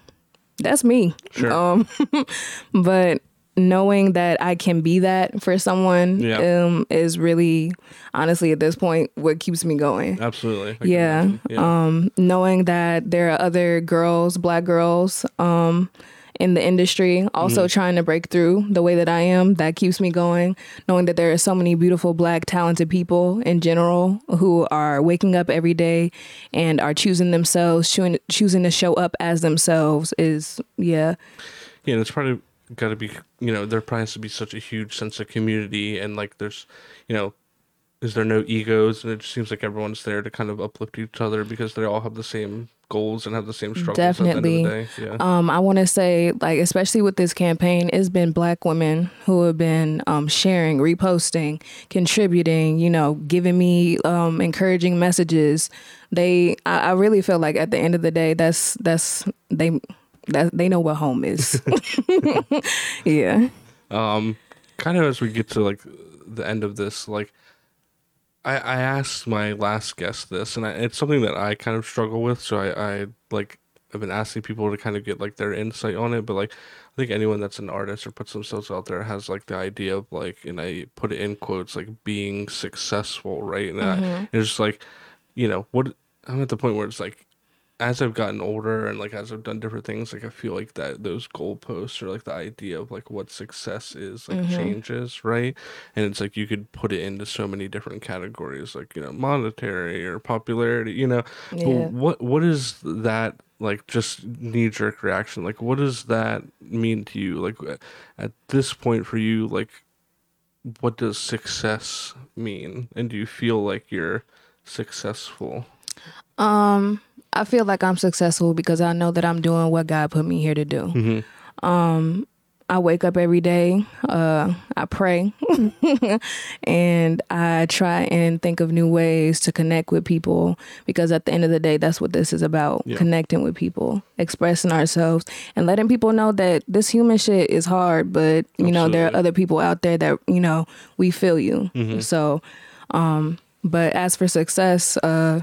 that's me. Sure. Um, [laughs] but knowing that I can be that for someone Yeah. um, is really, honestly, at this point, what keeps me going. Absolutely. Yeah. Yeah. Um, knowing that there are other girls, black girls, um, in the industry also Mm-hmm. trying to break through the way that I am, that keeps me going. Knowing that there are so many beautiful, black, talented people in general who are waking up every day and are choosing themselves, choosing, choosing to show up as themselves is, yeah. yeah, that's it's probably got to be, you know, there probably has to be such a huge sense of community and like there's, you know, is there no egos and it just seems like everyone's there to kind of uplift each other because they all have the same goals and have the same struggles Definitely. at the end of the day. Yeah. Um, I want to say, like, especially with this campaign, it's been black women who have been um, sharing, reposting, contributing, you know, giving me um, encouraging messages. They, I, I really feel like at the end of the day, that's that's they that they know what home is. [laughs] [laughs] yeah. um kind of as we get to like the end of this like i i asked my last guest this and I, it's something that i kind of struggle with so i i like i've been asking people to kind of get like their insight on it but like i think anyone that's an artist or puts themselves out there has like the idea of like and i put it in quotes like being successful right and I, it's just like you know what i'm at the point where it's like as I've gotten older and like as I've done different things, like I feel like that those goalposts or like the idea of like what success is like changes, right? And it's like you could put it into so many different categories, like you know, monetary or popularity, you know. Yeah. But what what is that like? Just knee jerk reaction. Like, what does that mean to you? Like at this point for you, like what does success mean? And do you feel like you're successful? Um, I feel like I'm successful because I know that I'm doing what God put me here to do. Um, I wake up every day, uh, I pray, [laughs] and I try and think of new ways to connect with people because at the end of the day, that's what this is about Yeah. connecting with people, expressing ourselves, and letting people know that this human shit is hard, but you know, there are other people out there that, you know, we feel you. So, um, but as for success, uh,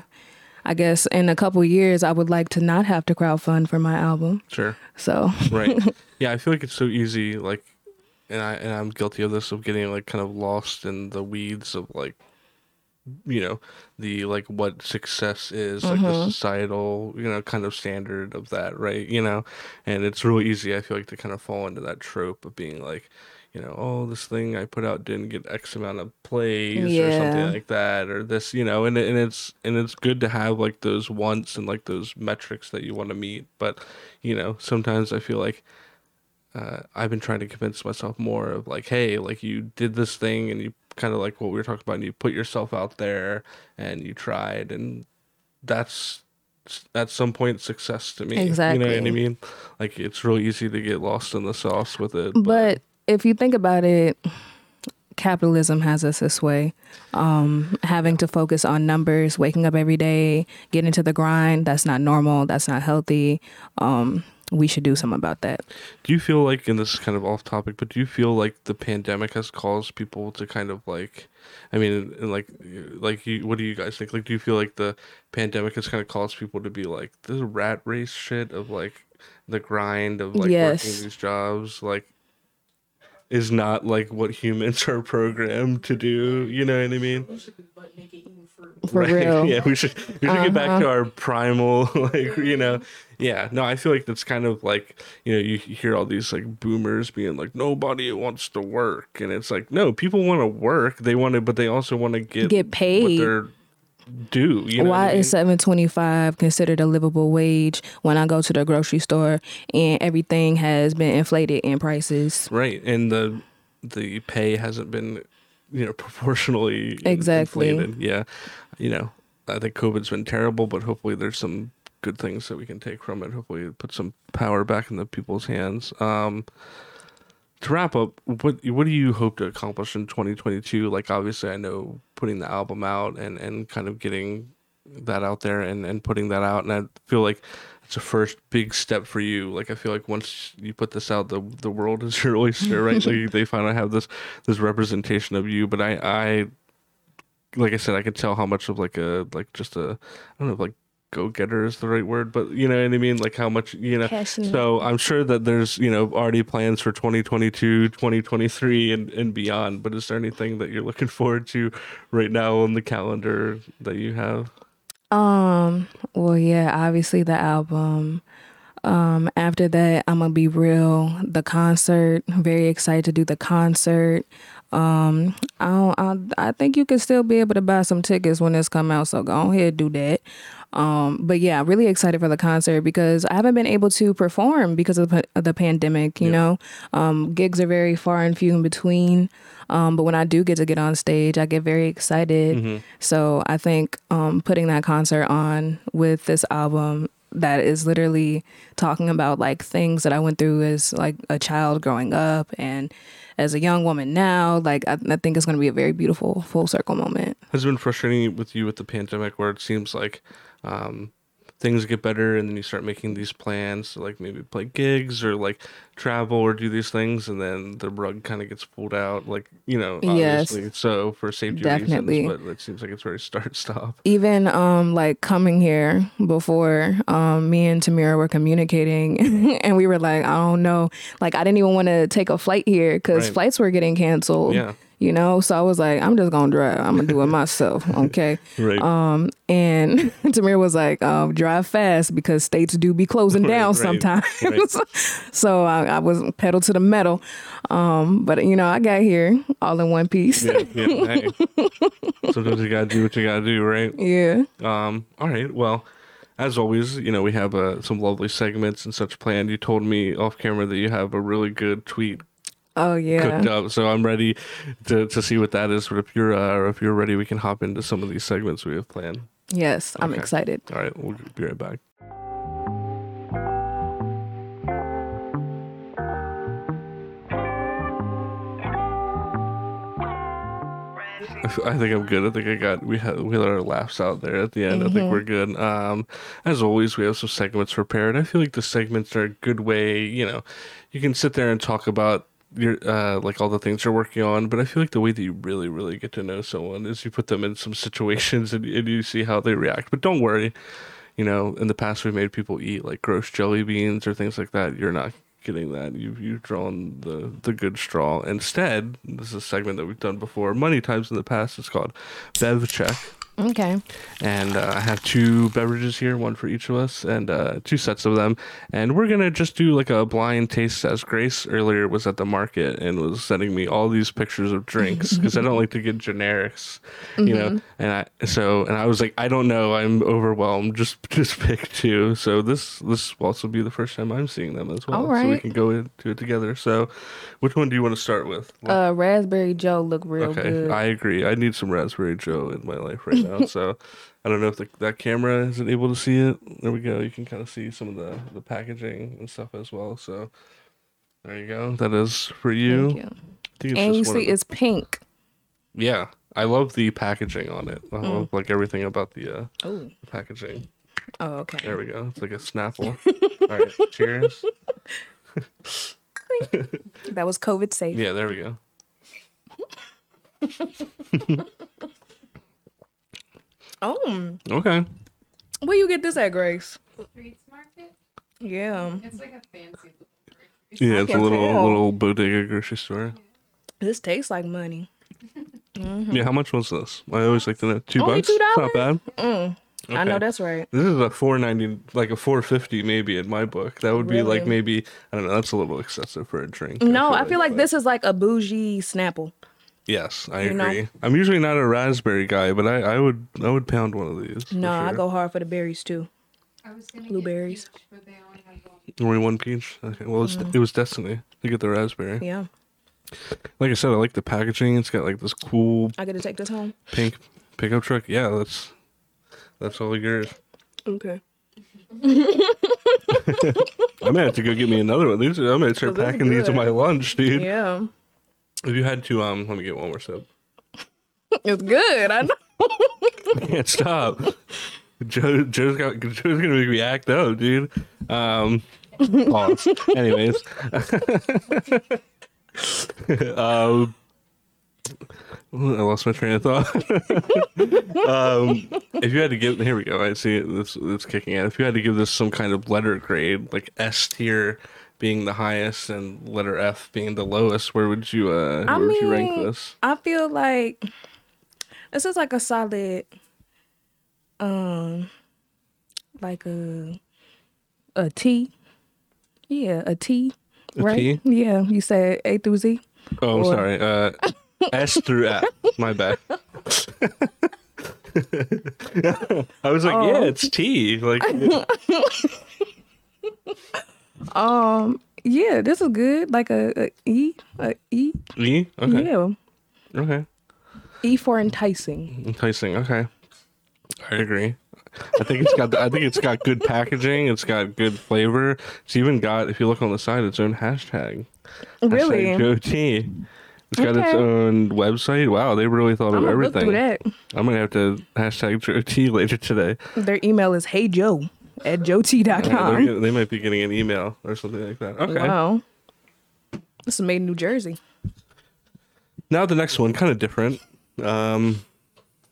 I guess in a couple years, I would like to not have to crowdfund for my album. Sure. So, [laughs] right [laughs] yeah i feel like it's so easy like and i and i'm guilty of this of getting like kind of lost in the weeds of like you know the like what success is like the mm-hmm. societal you know kind of standard of that right you know and it's really easy i feel like to kind of fall into that trope of being like you know oh this thing i put out didn't get x amount of plays or something like that or this you know and, and it's and it's good to have like those wants and like those metrics that you want to meet but you know sometimes i feel like uh, I've been trying to convince myself more of like, hey, like you did this thing and you kind of like what we were talking about, and you put yourself out there and you tried, and that's at some point success to me. Exactly. You know what I mean? Like it's real easy to get lost in the sauce with it. but if you think about it, capitalism has us this way. Um, having to focus on numbers, waking up every day, getting to the grind, that's not normal. That's not healthy. Um, we should do something about that. Do you feel like, and this is kind of off topic, but do you feel like the pandemic has caused people to kind of like, I mean, like, like you, what do you guys think? Like, do you feel like the pandemic has kind of caused people to be like this rat race shit of like the grind of like Yes. working these jobs, like, is not like what humans are programmed to do. You know what I mean? [laughs] For real. yeah, we should we should get back to uh-huh. our primal, [laughs] like you know, Yeah, no, I feel like that's kind of like you know you hear all these like boomers being like nobody wants to work, and it's like no, people want to work, they want to, but they also want to get Get what paid. They're. You know Why I mean? is seven twenty five considered a livable wage when I go to the grocery store and everything has been inflated in prices? right? And the the pay hasn't been you know [laughs] proportionally Exactly. inflated. Yeah, you know, I think COVID's been terrible, but hopefully there's some good things that we can take from it. Hopefully, it put some power back in the people's hands. Um, to wrap up, what what do you hope to accomplish in 2022? Like, obviously, I know putting the album out and and kind of getting that out there and and putting that out, and I feel like it's a first big step for you. Like, I feel like once you put this out, the the world is [laughs] your oyster, right? like, they finally have this this representation of you. But I I like I said, I could tell how much of like a like just a I don't know like go getter is the right word, but you know what I mean, like how much you know. Passionate. So I'm sure that there's you know already plans for 2022, 2023, and and beyond. But is there anything that you're looking forward to right now on the calendar that you have? Um, well yeah, obviously the album. Um, after that, I'm gonna be real. The concert, very excited to do the concert. Um, I don't, I, I think you can still be able to buy some tickets when this come out, so go ahead do that. Um, but yeah, I'm really excited for the concert because I haven't been able to perform because of the, of the pandemic. You know, um, gigs are very far and few in between. Um, but when I do get to get on stage, I get very excited. So I think um, putting that concert on with this album that is literally talking about like things that I went through as like a child growing up and as a young woman now, like I, I think it's going to be a very beautiful full circle moment. Has been frustrating with you with the pandemic, where it seems like um, things get better and then you start making these plans to like maybe play gigs or like travel or do these things, and then the rug kind of gets pulled out, like you know, Yes. So for safety Definitely. reasons, but it seems like it's very start [laughs] stop. even um like coming here before um me and Tamira were communicating [laughs] and we were like I don't know like I didn't even want to take a flight here cuz Right. flights were getting canceled Yeah. You know so I was like I'm just to drive I'm to do it myself [laughs] okay Right. um and [laughs] Tamira was like um drive fast because states do be closing down right, sometimes right. [laughs] so I, I was pedal to the metal um but you know I got here all in one piece yeah, yeah. Hey. Sometimes you gotta do what you gotta do, right? yeah Um, all right. Well, as always, you know, we have uh, some lovely segments and such planned. You told me off camera that you have a really good tweet oh yeah cooked up, so I'm ready to, to see what that is. But if you're uh, or if you're ready, we can hop into some of these segments we have planned. yes I'm Okay. excited All right, we'll be right back. I think I'm good. I think I got we had we let our laughs out there at the end. I think we're good. Um, as always, we have some segments prepared. I feel like the segments are a good way. You know, you can sit there and talk about your uh like all the things you're working on, but I feel like the way that you really really get to know someone is you put them in some situations and, and you see how they react. But don't worry, you know, in the past we've made people eat like gross jelly beans or things like that. You're not getting that. You've you've drawn the the good straw. Instead, this is a segment that we've done before many times in the past. It's called Bev Check. Okay And uh, I have two beverages here, one for each of us, and uh, two sets of them. And we're gonna just do like a blind taste as Grace earlier was at the market and was sending me all these pictures of drinks because I don't like to get generics, you know. And I so and I was like, I don't know, I'm overwhelmed. Just just pick two. So this this will also be the first time I'm seeing them as well. All So we can go into it together. So, which one do you want to start with? Uh, Raspberry Joe look real okay, good. I agree. I need some Raspberry Joe in my life right [laughs] now. so I don't know if the, that camera isn't able to see it. There we go. You can kind of see some of the, the packaging and stuff as well. So there you go. That is for you. Thank you. I think it's And you just one of see, the- it's pink. yeah. I love the packaging on it. I Mm. love like everything about the uh, Oh, packaging. oh, okay. There we go. It's like a Snapple. [laughs] All right. Cheers. [laughs] That was COVID safe. Yeah. There we go. [laughs] Oh, Okay. where you get this at, Grace? Streets market. Yeah, It's like a fancy. Yeah. It's a little tell. little bodega grocery store. this tastes like money. [laughs] Mm-hmm. Yeah. How much was this? I always like to know. Two Only bucks. Not $2? Not bad. Mm. I know that's right. This is a four ninety, like a four fifty, maybe in my book. That would be like maybe I don't know. That's a little excessive for a drink. No, I feel like but- this is like a bougie Snapple. Yes, I you know? agree. I'm usually not a raspberry guy, but I, I would I would pound one of these. for No, I go hard for the berries too. I was gonna Blueberries. peach, but they only have one. Only one peach. Okay. Well, it's, it was destiny to get the raspberry. Mm-hmm. Yeah, Like I said, I like the packaging. It's got like this cool I get to take this home. pink pickup truck. Yeah, that's that's all yours. Okay. [laughs] I'm gonna have to go get me another one. These I'm gonna start Oh, those are packing these in my lunch, dude. Yeah, If you had to, um, let me get one more sip. it's good. I know. I [laughs] can't stop. Joe, Joe's got Joe's gonna make me act up, dude. Um, pause. Anyways, [laughs] um, I lost my train of thought. [laughs] um, if you had to give, here we go. I see it. This it's kicking in. If you had to give this some kind of letter grade, like S tier being the highest and letter F being the lowest, where would you uh, where I would you rank this? I feel like this is like a solid, um, like a a T. Yeah, a T. A right? T? Yeah, you said A through Z. Oh, I'm Or- sorry. Uh, [laughs] S through F. My bad. [laughs] [laughs] I was like, Oh. yeah, it's T. Like, Um, yeah, this is good. Like a, a E, a E. E. Okay. Yeah, Okay. E for enticing. Enticing. Okay. I agree. I think it's got. I think it's got good packaging. It's got good flavor. It's even got, if you look on the side, its own hashtag. Really? Hashtag Joe T. It's got its own website. Wow, they really thought I'm of everything. I'm gonna have to hashtag Joe T later today. Their email is hey joe at Yeah, joet.com. get- they might be getting an email or something like that. Okay. Wow. This is made in New Jersey. Now the next one, kind of different. Um,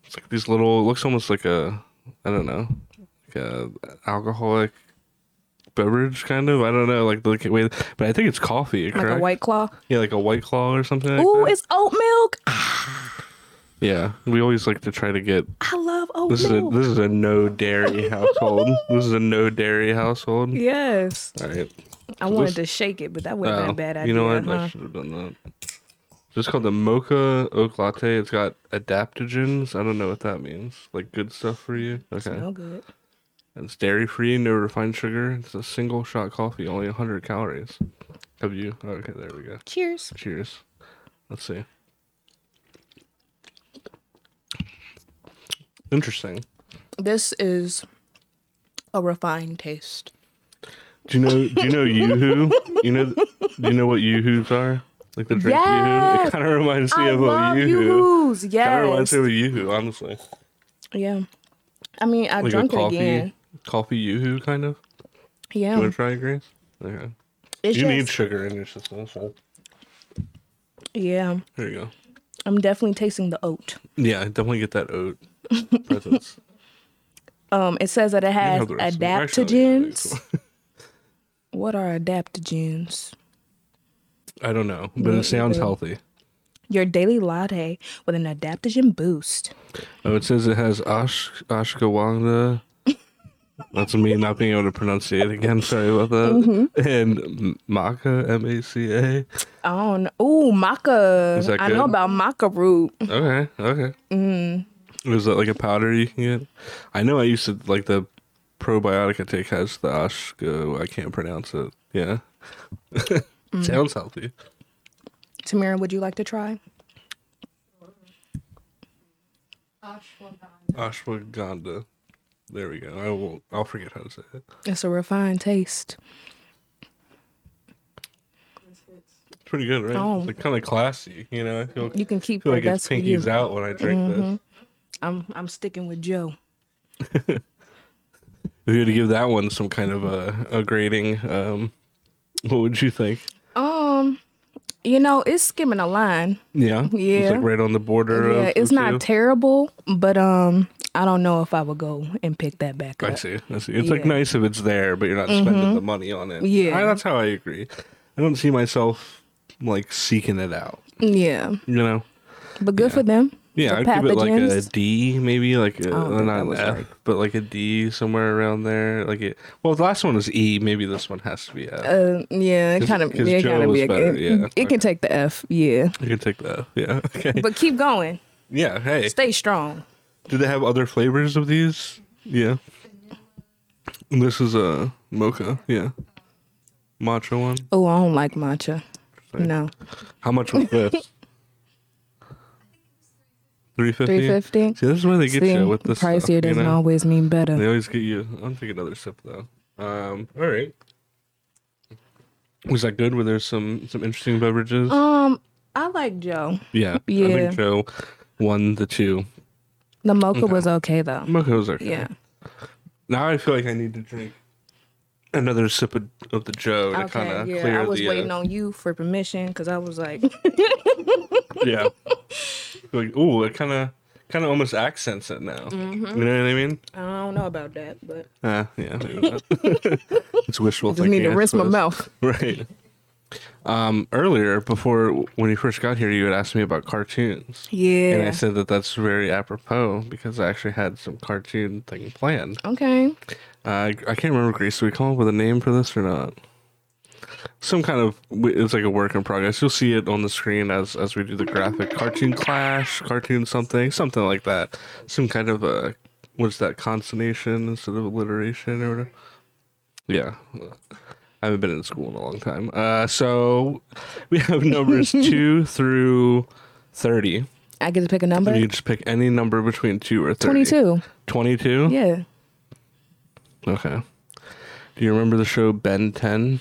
it's like these little. It looks almost like a, I don't know, like a alcoholic beverage kind of. I don't know, like the way, but I think it's coffee. Like a white claw. yeah, like a white claw or something. Like Ooh, that. it's oat milk. Yeah. We always like to try to get. I love oat This is a this is a no dairy [laughs] household. this is a no dairy household. yes. All right. I wanted to shake it, but that wouldn't have been a bad idea. You know what? I should have done that. It's called the mocha oat latte. It's got adaptogens. I don't know what that means. Like good stuff for you. Okay. Smell good. It's dairy free, no refined sugar. It's a single shot coffee, only 100 calories. Have you? Okay, there we go. Cheers. Cheers. Let's see. Interesting. This is a refined taste. Do you know? Do you know YooHoo? You know? Do you know what YooHoo's are? Like the drink YooHoo. It Yes! kind of reminds me I of a YooHoo. Yoo-hoos. Kind of reminds me of a YooHoo, honestly. Yeah. I mean, I Like drunk a it coffee, again. coffee YooHoo kind of. Yeah. You want to try it, Grace? Okay. It's you need sugar in your system, so yeah. there you go. I'm definitely tasting the oat. Yeah, definitely get that oat Um, it says that it has have the rest of them. Actually, I don't think adaptogens. [laughs] What are adaptogens? I don't know, but it sounds healthy. Your daily latte with an adaptogen boost. Oh, it says it has ash ashwagandha. [laughs] That's me not being able to pronounce it again. [laughs] Sorry about that. Mm-hmm. And maca, M A C A. I don't. Ooh, maca. I know about maca root. Okay, okay. Mm. Is that like a powder you can get? I know I used to like the probiotic I take has the ashko. I can't pronounce it. Yeah. [laughs] Mm. Sounds healthy. Tamira, would you like to try? Ashwagandha. There we go. I will. I'll forget how to say it. It's a refined taste. It's pretty good, right? Oh. It's like kind of classy. You know, I feel. You can keep feel that. like it's for you. Mm-hmm. pinkies out when I drink this. I'm I'm sticking with Joe. [laughs] If you had to give that one some kind of a, a grading, um, what would you think? Um, you know, it's skimming a line. Yeah, It's Yeah. like right on the border. Yeah, of it's not two? terrible, but um, I don't know if I would go and pick that back I up. see. I see. It's like Yeah. Mm-hmm. nice if it's there, but you're not spending the money on it. Yeah. I, that's how I agree. I don't see myself like seeking it out. Yeah, You know. but good Yeah. for them. Yeah, I'd give it like a D, maybe like a, think not an F, right. but like a D somewhere around there. Like it. Well, the last one was E. Maybe this one has to be F. Uh, yeah, it kind of yeah, of was be a, better, it, yeah. it can take the F, yeah. you can take that. Yeah. Okay. But keep going. yeah. Hey, Stay strong. do they have other flavors of these? Yeah. This is a mocha. Yeah. Matcha one. Oh, I don't like matcha. No, How much was this? [laughs] Three fifty. three fifty. See, this is where they get See, you with this pricier stuff, doesn't know? always mean better. They always get you. I'll take another sip though. Um. All right. Was that good? Were there some some interesting beverages? Um, I like Joe. yeah. I yeah. think Joe won the two. The mocha was okay though. Mocha was okay. Yeah. Now I feel like I need to drink another sip of, of the Joe to kind Okay. of Yeah. clear I was the. waiting uh, on you for permission because I was like, [laughs] yeah. [laughs] like, ooh, it kind of kind of almost accents it now. Mm-hmm. You know what I mean? I don't know about that, but Uh, yeah. [laughs] it's wishful I just need to I rinse my mouth. [laughs] Right. Um, earlier, before when you first got here, you had asked me about cartoons. Yeah, and I said that that's very apropos because I actually had some cartoon thing planned. Okay. Uh, I, I can't remember, Grace. Did we come up with a name for this or not? Some kind of it's like a work in progress. You'll see it on the screen as as we do the graphic cartoon clash, cartoon something, something like that. Some kind of a what's that consonation instead of alliteration or whatever. Yeah, I haven't been in school in a long time. Uh, so we have [laughs] numbers two through thirty. I get to pick a number. You just pick any number between two or thirty. Twenty-two. Twenty-two. Yeah. Okay. Do you remember the show Ben 10?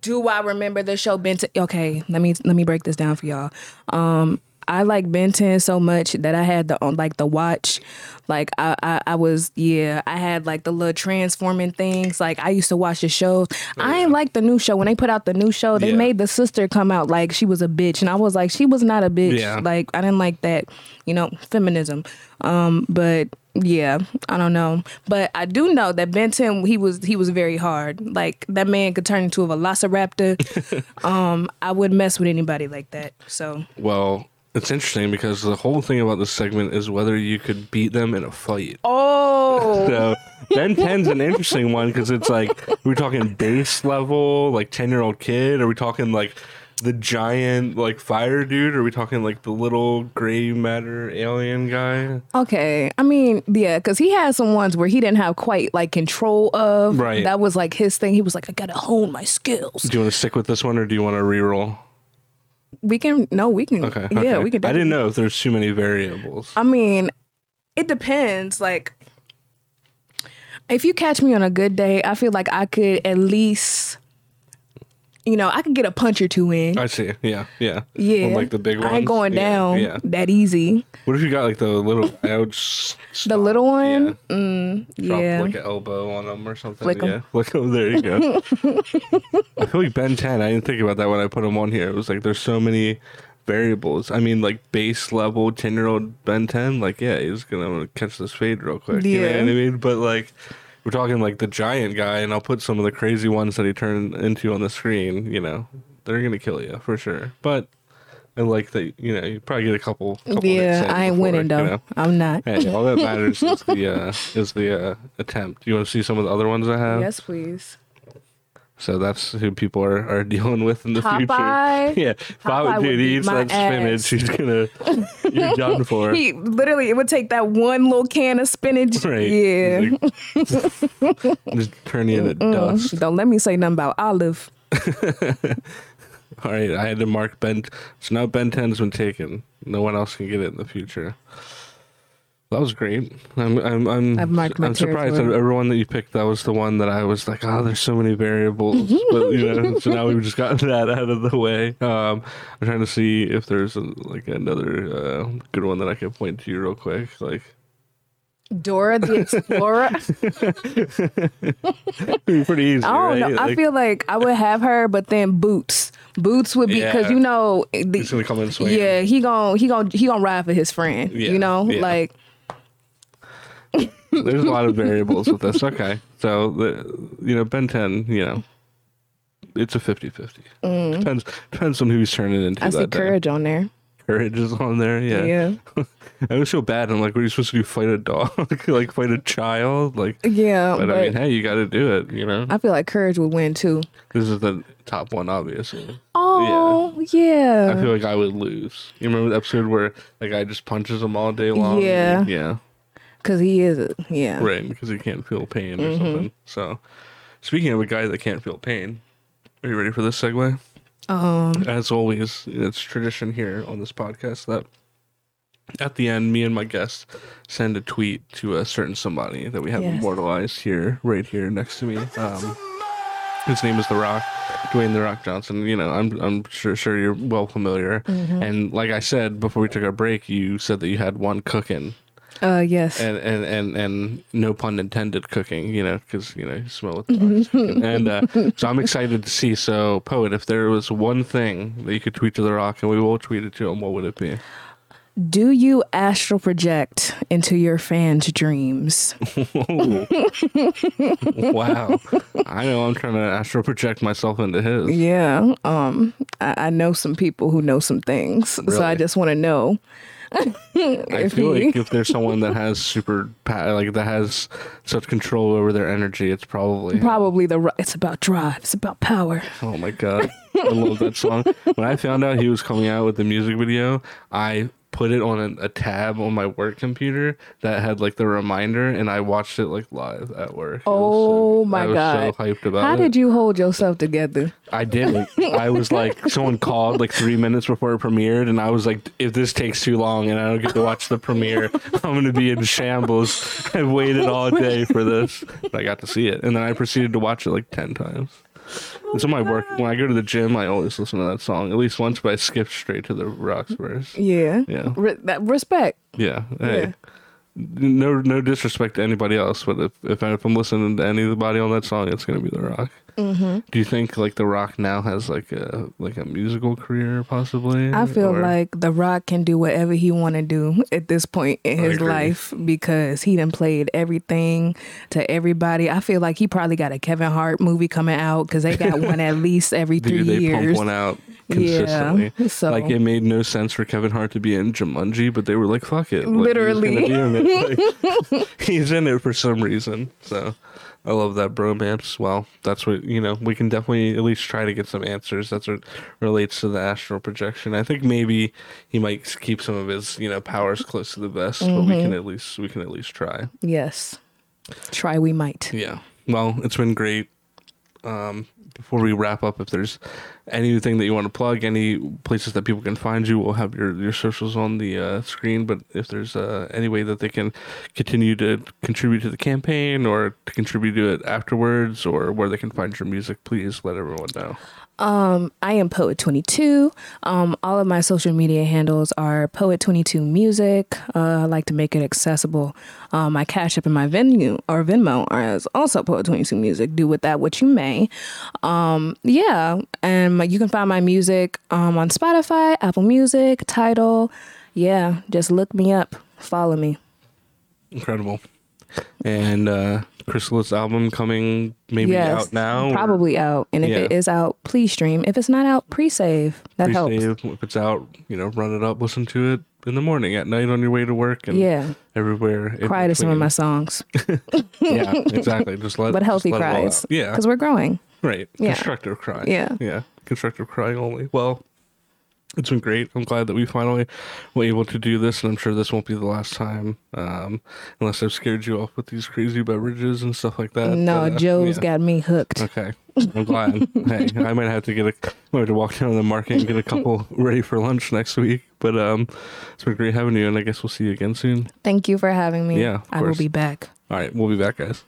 Do I remember the show Ben 10? Okay, let me let me break this down for y'all. Um, I like Ben 10 so much that I had the on like the watch. Like I, I I was yeah, I had like the little transforming things. Like I used to watch the show. I ain't like the new show. When they put out the new show, they Yeah. made the sister come out like she was a bitch. And I was like, she was not a bitch. Yeah. Like I didn't like that, you know, feminism. Um, but yeah, I don't know. But I do know that Ben 10 he was he was very hard. Like that man could turn into a velociraptor. [laughs] um, I wouldn't mess with anybody like that. So Well, it's interesting because the whole thing about this segment is whether you could beat them in a fight. Oh [laughs] So Ben 10's an interesting one because it's like, are we talking base level, like 10 year old kid? Are we talking like the giant, like fire dude? Are we talking like the little gray matter alien guy? Okay. I mean, yeah, because he had some ones where he didn't have quite like control of. Right. That was like his thing. He was like, I gotta hone my skills. Do you want to stick with this one or do you want to reroll? We can no, we can Okay. yeah, we can I didn't know if there's too many variables. I mean, it depends. Like, if you catch me on a good day, I feel like I could at least, you know, I could get a punch or two in. I see. Yeah. Yeah. yeah, On, like the big ones. I ain't going down Yeah. that easy. What if you got like the little [laughs] ouch? The little one, Yeah. mm, Drop yeah. like an elbow on them or something. Flick yeah. Flick 'em. There you go. [laughs] I feel like Ben 10. I didn't think about that when I put him on here. It was like there's so many variables. I mean, like base level 10 year old Ben 10. Like, yeah, he's gonna catch this fade real quick. You know Yeah. what I mean? But like. We're talking like the giant guy, and I'll put some of the crazy ones that he turned into on the screen. You know, they're gonna kill you for sure. But I like that. You know, you probably get a couple. couple Yeah, I ain't before, winning though. You know? I'm not. Hey, all that matters is the [laughs] uh, is the uh, attempt. You want to see some of the other ones I have? Yes, please. So that's who people are, are [laughs] dealing with in the Popeye? future. [laughs] Yeah, Popeye Popeye, would dude, he eats that spinach. He's gonna [laughs] you're done for. He literally it would take that one little can of spinach. Right. Yeah. Like, just turn you into dust. Don't let me say nothing about olive. All right, I had to mark Ben. So now Ben 10's been taken. No one else can get it in the future. That was great. I'm I'm I'm, I've marked my I'm surprised that everyone that you picked that was the one that I was like, oh, there's so many variables. [laughs] but you know, [laughs] so now we've just gotten that out of the way. Um, I'm trying to see if there's a, like another uh, good one that I can point to you real quick. Like Dora the Explorer. [laughs] pretty easy, I don't right? know. I feel like I would have her, but then Boots. Boots would be because Yeah. you know, the, he's gonna come in swinging. yeah, he gon' he gon' he gonna ride for his friend. Yeah, You know, yeah. like There's a lot of variables with this. Okay. So, the, you know, Ben 10, you know, it's a 50 50. Depends, depends on who he's turning into Mm. I see that day. courage on there. Courage is on there. Yeah. Yeah. [laughs] I was so bad. I'm like, what are you supposed to do? Fight a dog? [laughs] like fight a child? Like, Yeah. but, But, I mean, hey, you got to do it. You know, I feel like Courage would win too. this is the top one, obviously. Oh, yeah. I feel like I would lose. You remember the episode where the guy just punches him all day long? Yeah. Yeah. Because he is, yeah. Right, because he can't feel pain or Mm-hmm. something. So, speaking of a guy that can't feel pain, are you ready for this segue? Um, As always, it's tradition here on this podcast that at the end, me and my guest send a tweet to a certain somebody that we have Yes. immortalized here, right here next to me. Um, his name is The Rock, Dwayne The Rock Johnson. You know, I'm I'm sure sure you're well familiar. Mm-hmm. And like I said before we took our break, you said that you had one cooking uh, yes. and and and and no pun intended cooking you know because you know you smell what the Rock's cooking. and uh, so i'm excited to see so poet if there was one thing that you could tweet to the rock and we will tweet it to him what would it be Do you astral project into your fans' dreams? [laughs] wow i know i'm trying to astral project myself into his Yeah. Um, I, I know some people who know some things, so I just want to know. [laughs] i feel like if there's someone that has super like that has such control over their energy it's probably. Probably the. It's about drive. It's about power. Oh my god, I love that song. When I found out he was coming out with the music video, I put it on a, a tab on my work computer that had like the reminder, and I watched it like live at work. Oh so- my I was God. so hyped about How it. did you hold yourself together? I didn't. I was like, [laughs] someone called like three minutes before it premiered, and I was like, if this takes too long and I don't get to watch the premiere, [laughs] I'm gonna be in shambles. I waited all day for this, [laughs] but I got to see it, and then I proceeded to watch it like ten times. It's on my work. When I go to the gym, I always listen to that song at least once, but I skip straight to the Rock's verse. Yeah. Yeah. Re- that respect. Yeah. Hey. No, no disrespect to anybody else, but if, if, if I'm listening to anybody on that song, it's gonna be The Rock. Mm-hmm. Do you think like The Rock now has like a like a musical career possibly? I feel Or- like The Rock can do whatever he want to do at this point in I his agree. life because he done played everything to everybody. I feel like he probably got a Kevin Hart movie coming out because they got one at [laughs] least every three Dude, years. pump one out consistently. Yeah, so- like it made no sense for Kevin Hart to be in Jumanji, but they were like, "Fuck it!" [laughs] Like, Literally. in it. Like, he's in it for some reason. So I love that bromance. Well, that's what you know. We can definitely at least try to get some answers. That's what relates to the astral projection. I think maybe he might keep some of his you know powers close to the vest, but we Mm-hmm. can at least we can at least try. Yes. Try we might. Yeah. Well, it's been great. Um, before we wrap up, if there's anything that you want to plug, any places that people can find you, we'll have your, your socials on the uh, screen. But if there's uh, any way that they can continue to contribute to the campaign or to contribute to it afterwards or where they can find your music, please let everyone know. Um, I am Poet22. Um, all of my social media handles are Poet22 Music. Uh, I like to make it accessible. Um, my Cash App and my Venue or Venmo are also Poet22 Music. Do with that what you may. Um, yeah, and my, you can find my music um, on Spotify, Apple Music, Tidal. Yeah, just look me up. Follow me. Incredible. And uh, Chrysalis album coming maybe yes, out now? or Probably out. And if Yeah. it is out, please stream. If it's not out, pre-save. That helps. Pre-save. If it's out, you know, run it up, listen to it in the morning, at night on your way to work, and Yeah. everywhere. Cry to some of my songs. [laughs] yeah, exactly. Just let [laughs] but healthy let cries. Yeah, because we're growing. right. yeah. Constructive crying. Yeah. yeah. Constructive crying only. Well, it's been great. I'm glad that we finally were able to do this, and I'm sure this won't be the last time, um, unless I've scared you off with these crazy beverages and stuff like that. no, uh, Joe's yeah. got me hooked. Okay, I'm glad. [laughs] hey, I might have to get a, might have to walk down to the market and get a couple [laughs] ready for lunch next week. But um, it's been great having you, and I guess we'll see you again soon. Thank you for having me. Yeah, I will be back. All right, we'll be back, guys.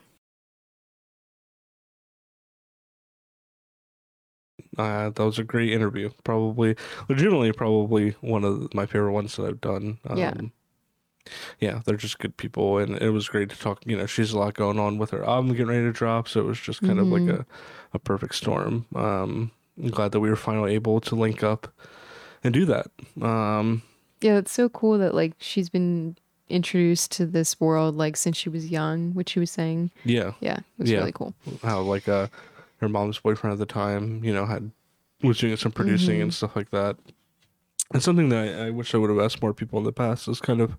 Uh, that was a great interview. Probably, legitimately, probably one of my favorite ones that I've done. Um, Yeah. Yeah, they're just good people, and it was great to talk. You know, she's a lot going on with her album getting ready to drop, so it was just kind of like Mhm. a, a perfect storm. Um, I'm glad that we were finally able to link up and do that. Um, Yeah, it's so cool that like she's been introduced to this world like since she was young, which she was saying. yeah, Yeah, it was Yeah. really cool. how like uh her mom's boyfriend at the time you know had was doing some producing and mm-hmm. stuff like that it's something that I, I wish I would have asked more people in the past. Is kind of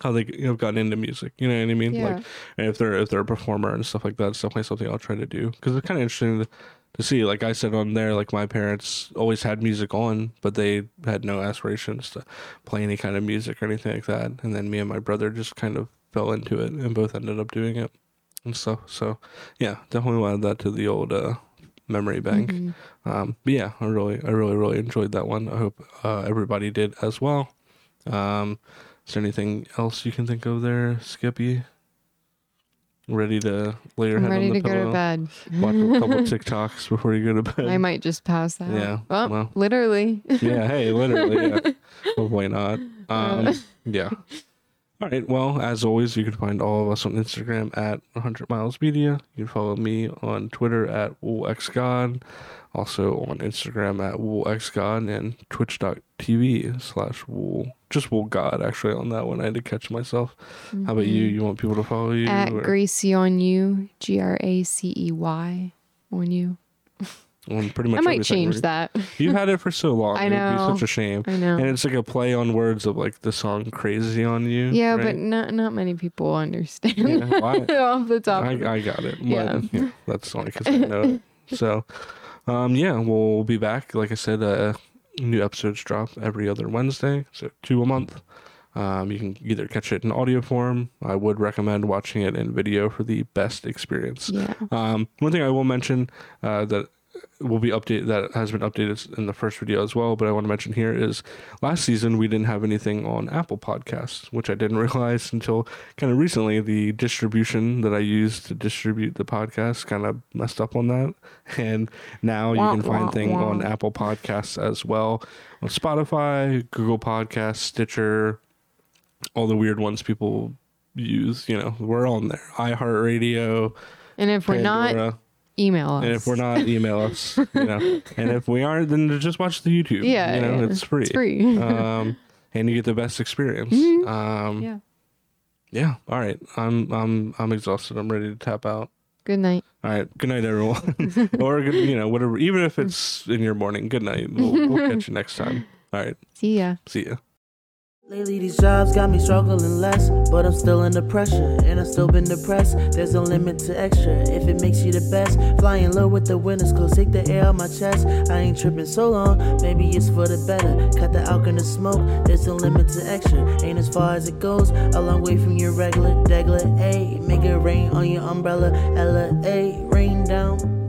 how they know gotten into music. You know what I mean? Yeah. Like and if they're if they're a performer and stuff like that, it's definitely something I'll try to do because it's kind of interesting to, to see. Like I said on there, like my parents always had music on, but they had no aspirations to play any kind of music or anything like that. And then me and my brother just kind of fell into it and both ended up doing it and stuff. So yeah, definitely wanted that to the old uh, memory bank. Mhm. Um, but yeah, I really, I really, really enjoyed that one. I hope uh, everybody did as well. Um, is there anything else you can think of there, Skippy? Ready to lay your I'm head ready on the to go to bed. Watch a couple [laughs] TikToks before you go to bed. I might just pass out. Yeah, Well, well. literally. yeah, hey, literally, yeah. [laughs] Hopefully not. Um, yeah. All right. Well, as always, you can find all of us on Instagram at 100 Miles Media. You can follow me on Twitter at WoolXGod. Also on Instagram at WoolXGod and twitch.tv slash Wool. Just Wool God, actually, on that one. I had to catch myself. How about you? Mm-hmm. You want people to follow you? At or- Gracey on you, G R A C E Y on you. On pretty much I might change that. You've had it for so long. [laughs] I It would know. be such a shame. I know. And it's like a play on words of like the song "Crazy on You." yeah, right? but not not many people understand Yeah, [laughs] why- off the top. of I, I got it. But, Yeah. yeah. that's only because I know it. [laughs] So, um, yeah, we'll be back. Like I said, uh, new episodes drop every other Wednesday, so two a month. Um, you can either catch it in audio form. I would recommend watching it in video for the best experience. yeah. Um, one thing I will mention uh, that will be updated that has been updated in the first video as well, but I want to mention here is last season we didn't have anything on Apple Podcasts, which I didn't [laughs] realize until kind of recently. The distribution that I used to distribute the podcast kind of messed up on that, and now you can find wah, thing wah. on Apple Podcasts as well, on Spotify, Google Podcasts, Stitcher, all the weird ones people use. You know, we're on there. iHeartRadio. And if we're not, Pandora. Email us. And if we're not, email us. You know, [laughs] and if we aren't, then just watch the YouTube. yeah, you know, yeah. it's free. It's free. [laughs] um, and you get the best experience. Mhm. Um, yeah. yeah. All right. I'm I'm I'm exhausted. I'm ready to tap out. Good night. All right. Good night, everyone. [laughs] or good, you know, whatever. Even if it's in your morning. Good night. We'll, we'll catch you next time. All right. See ya. See ya. Lately these jobs got me struggling less, but I'm still under pressure, and I've still been depressed. There's no limit to extra if it makes you the best. Flying low with the wind winners, close, take the air out my chest. I ain't tripping so long, maybe it's for the better. Cut the alk and the smoke, there's no limit to extra. Ain't as far as it goes, a long way from your regular, regular. A make it rain on your umbrella, Ella, A rain down.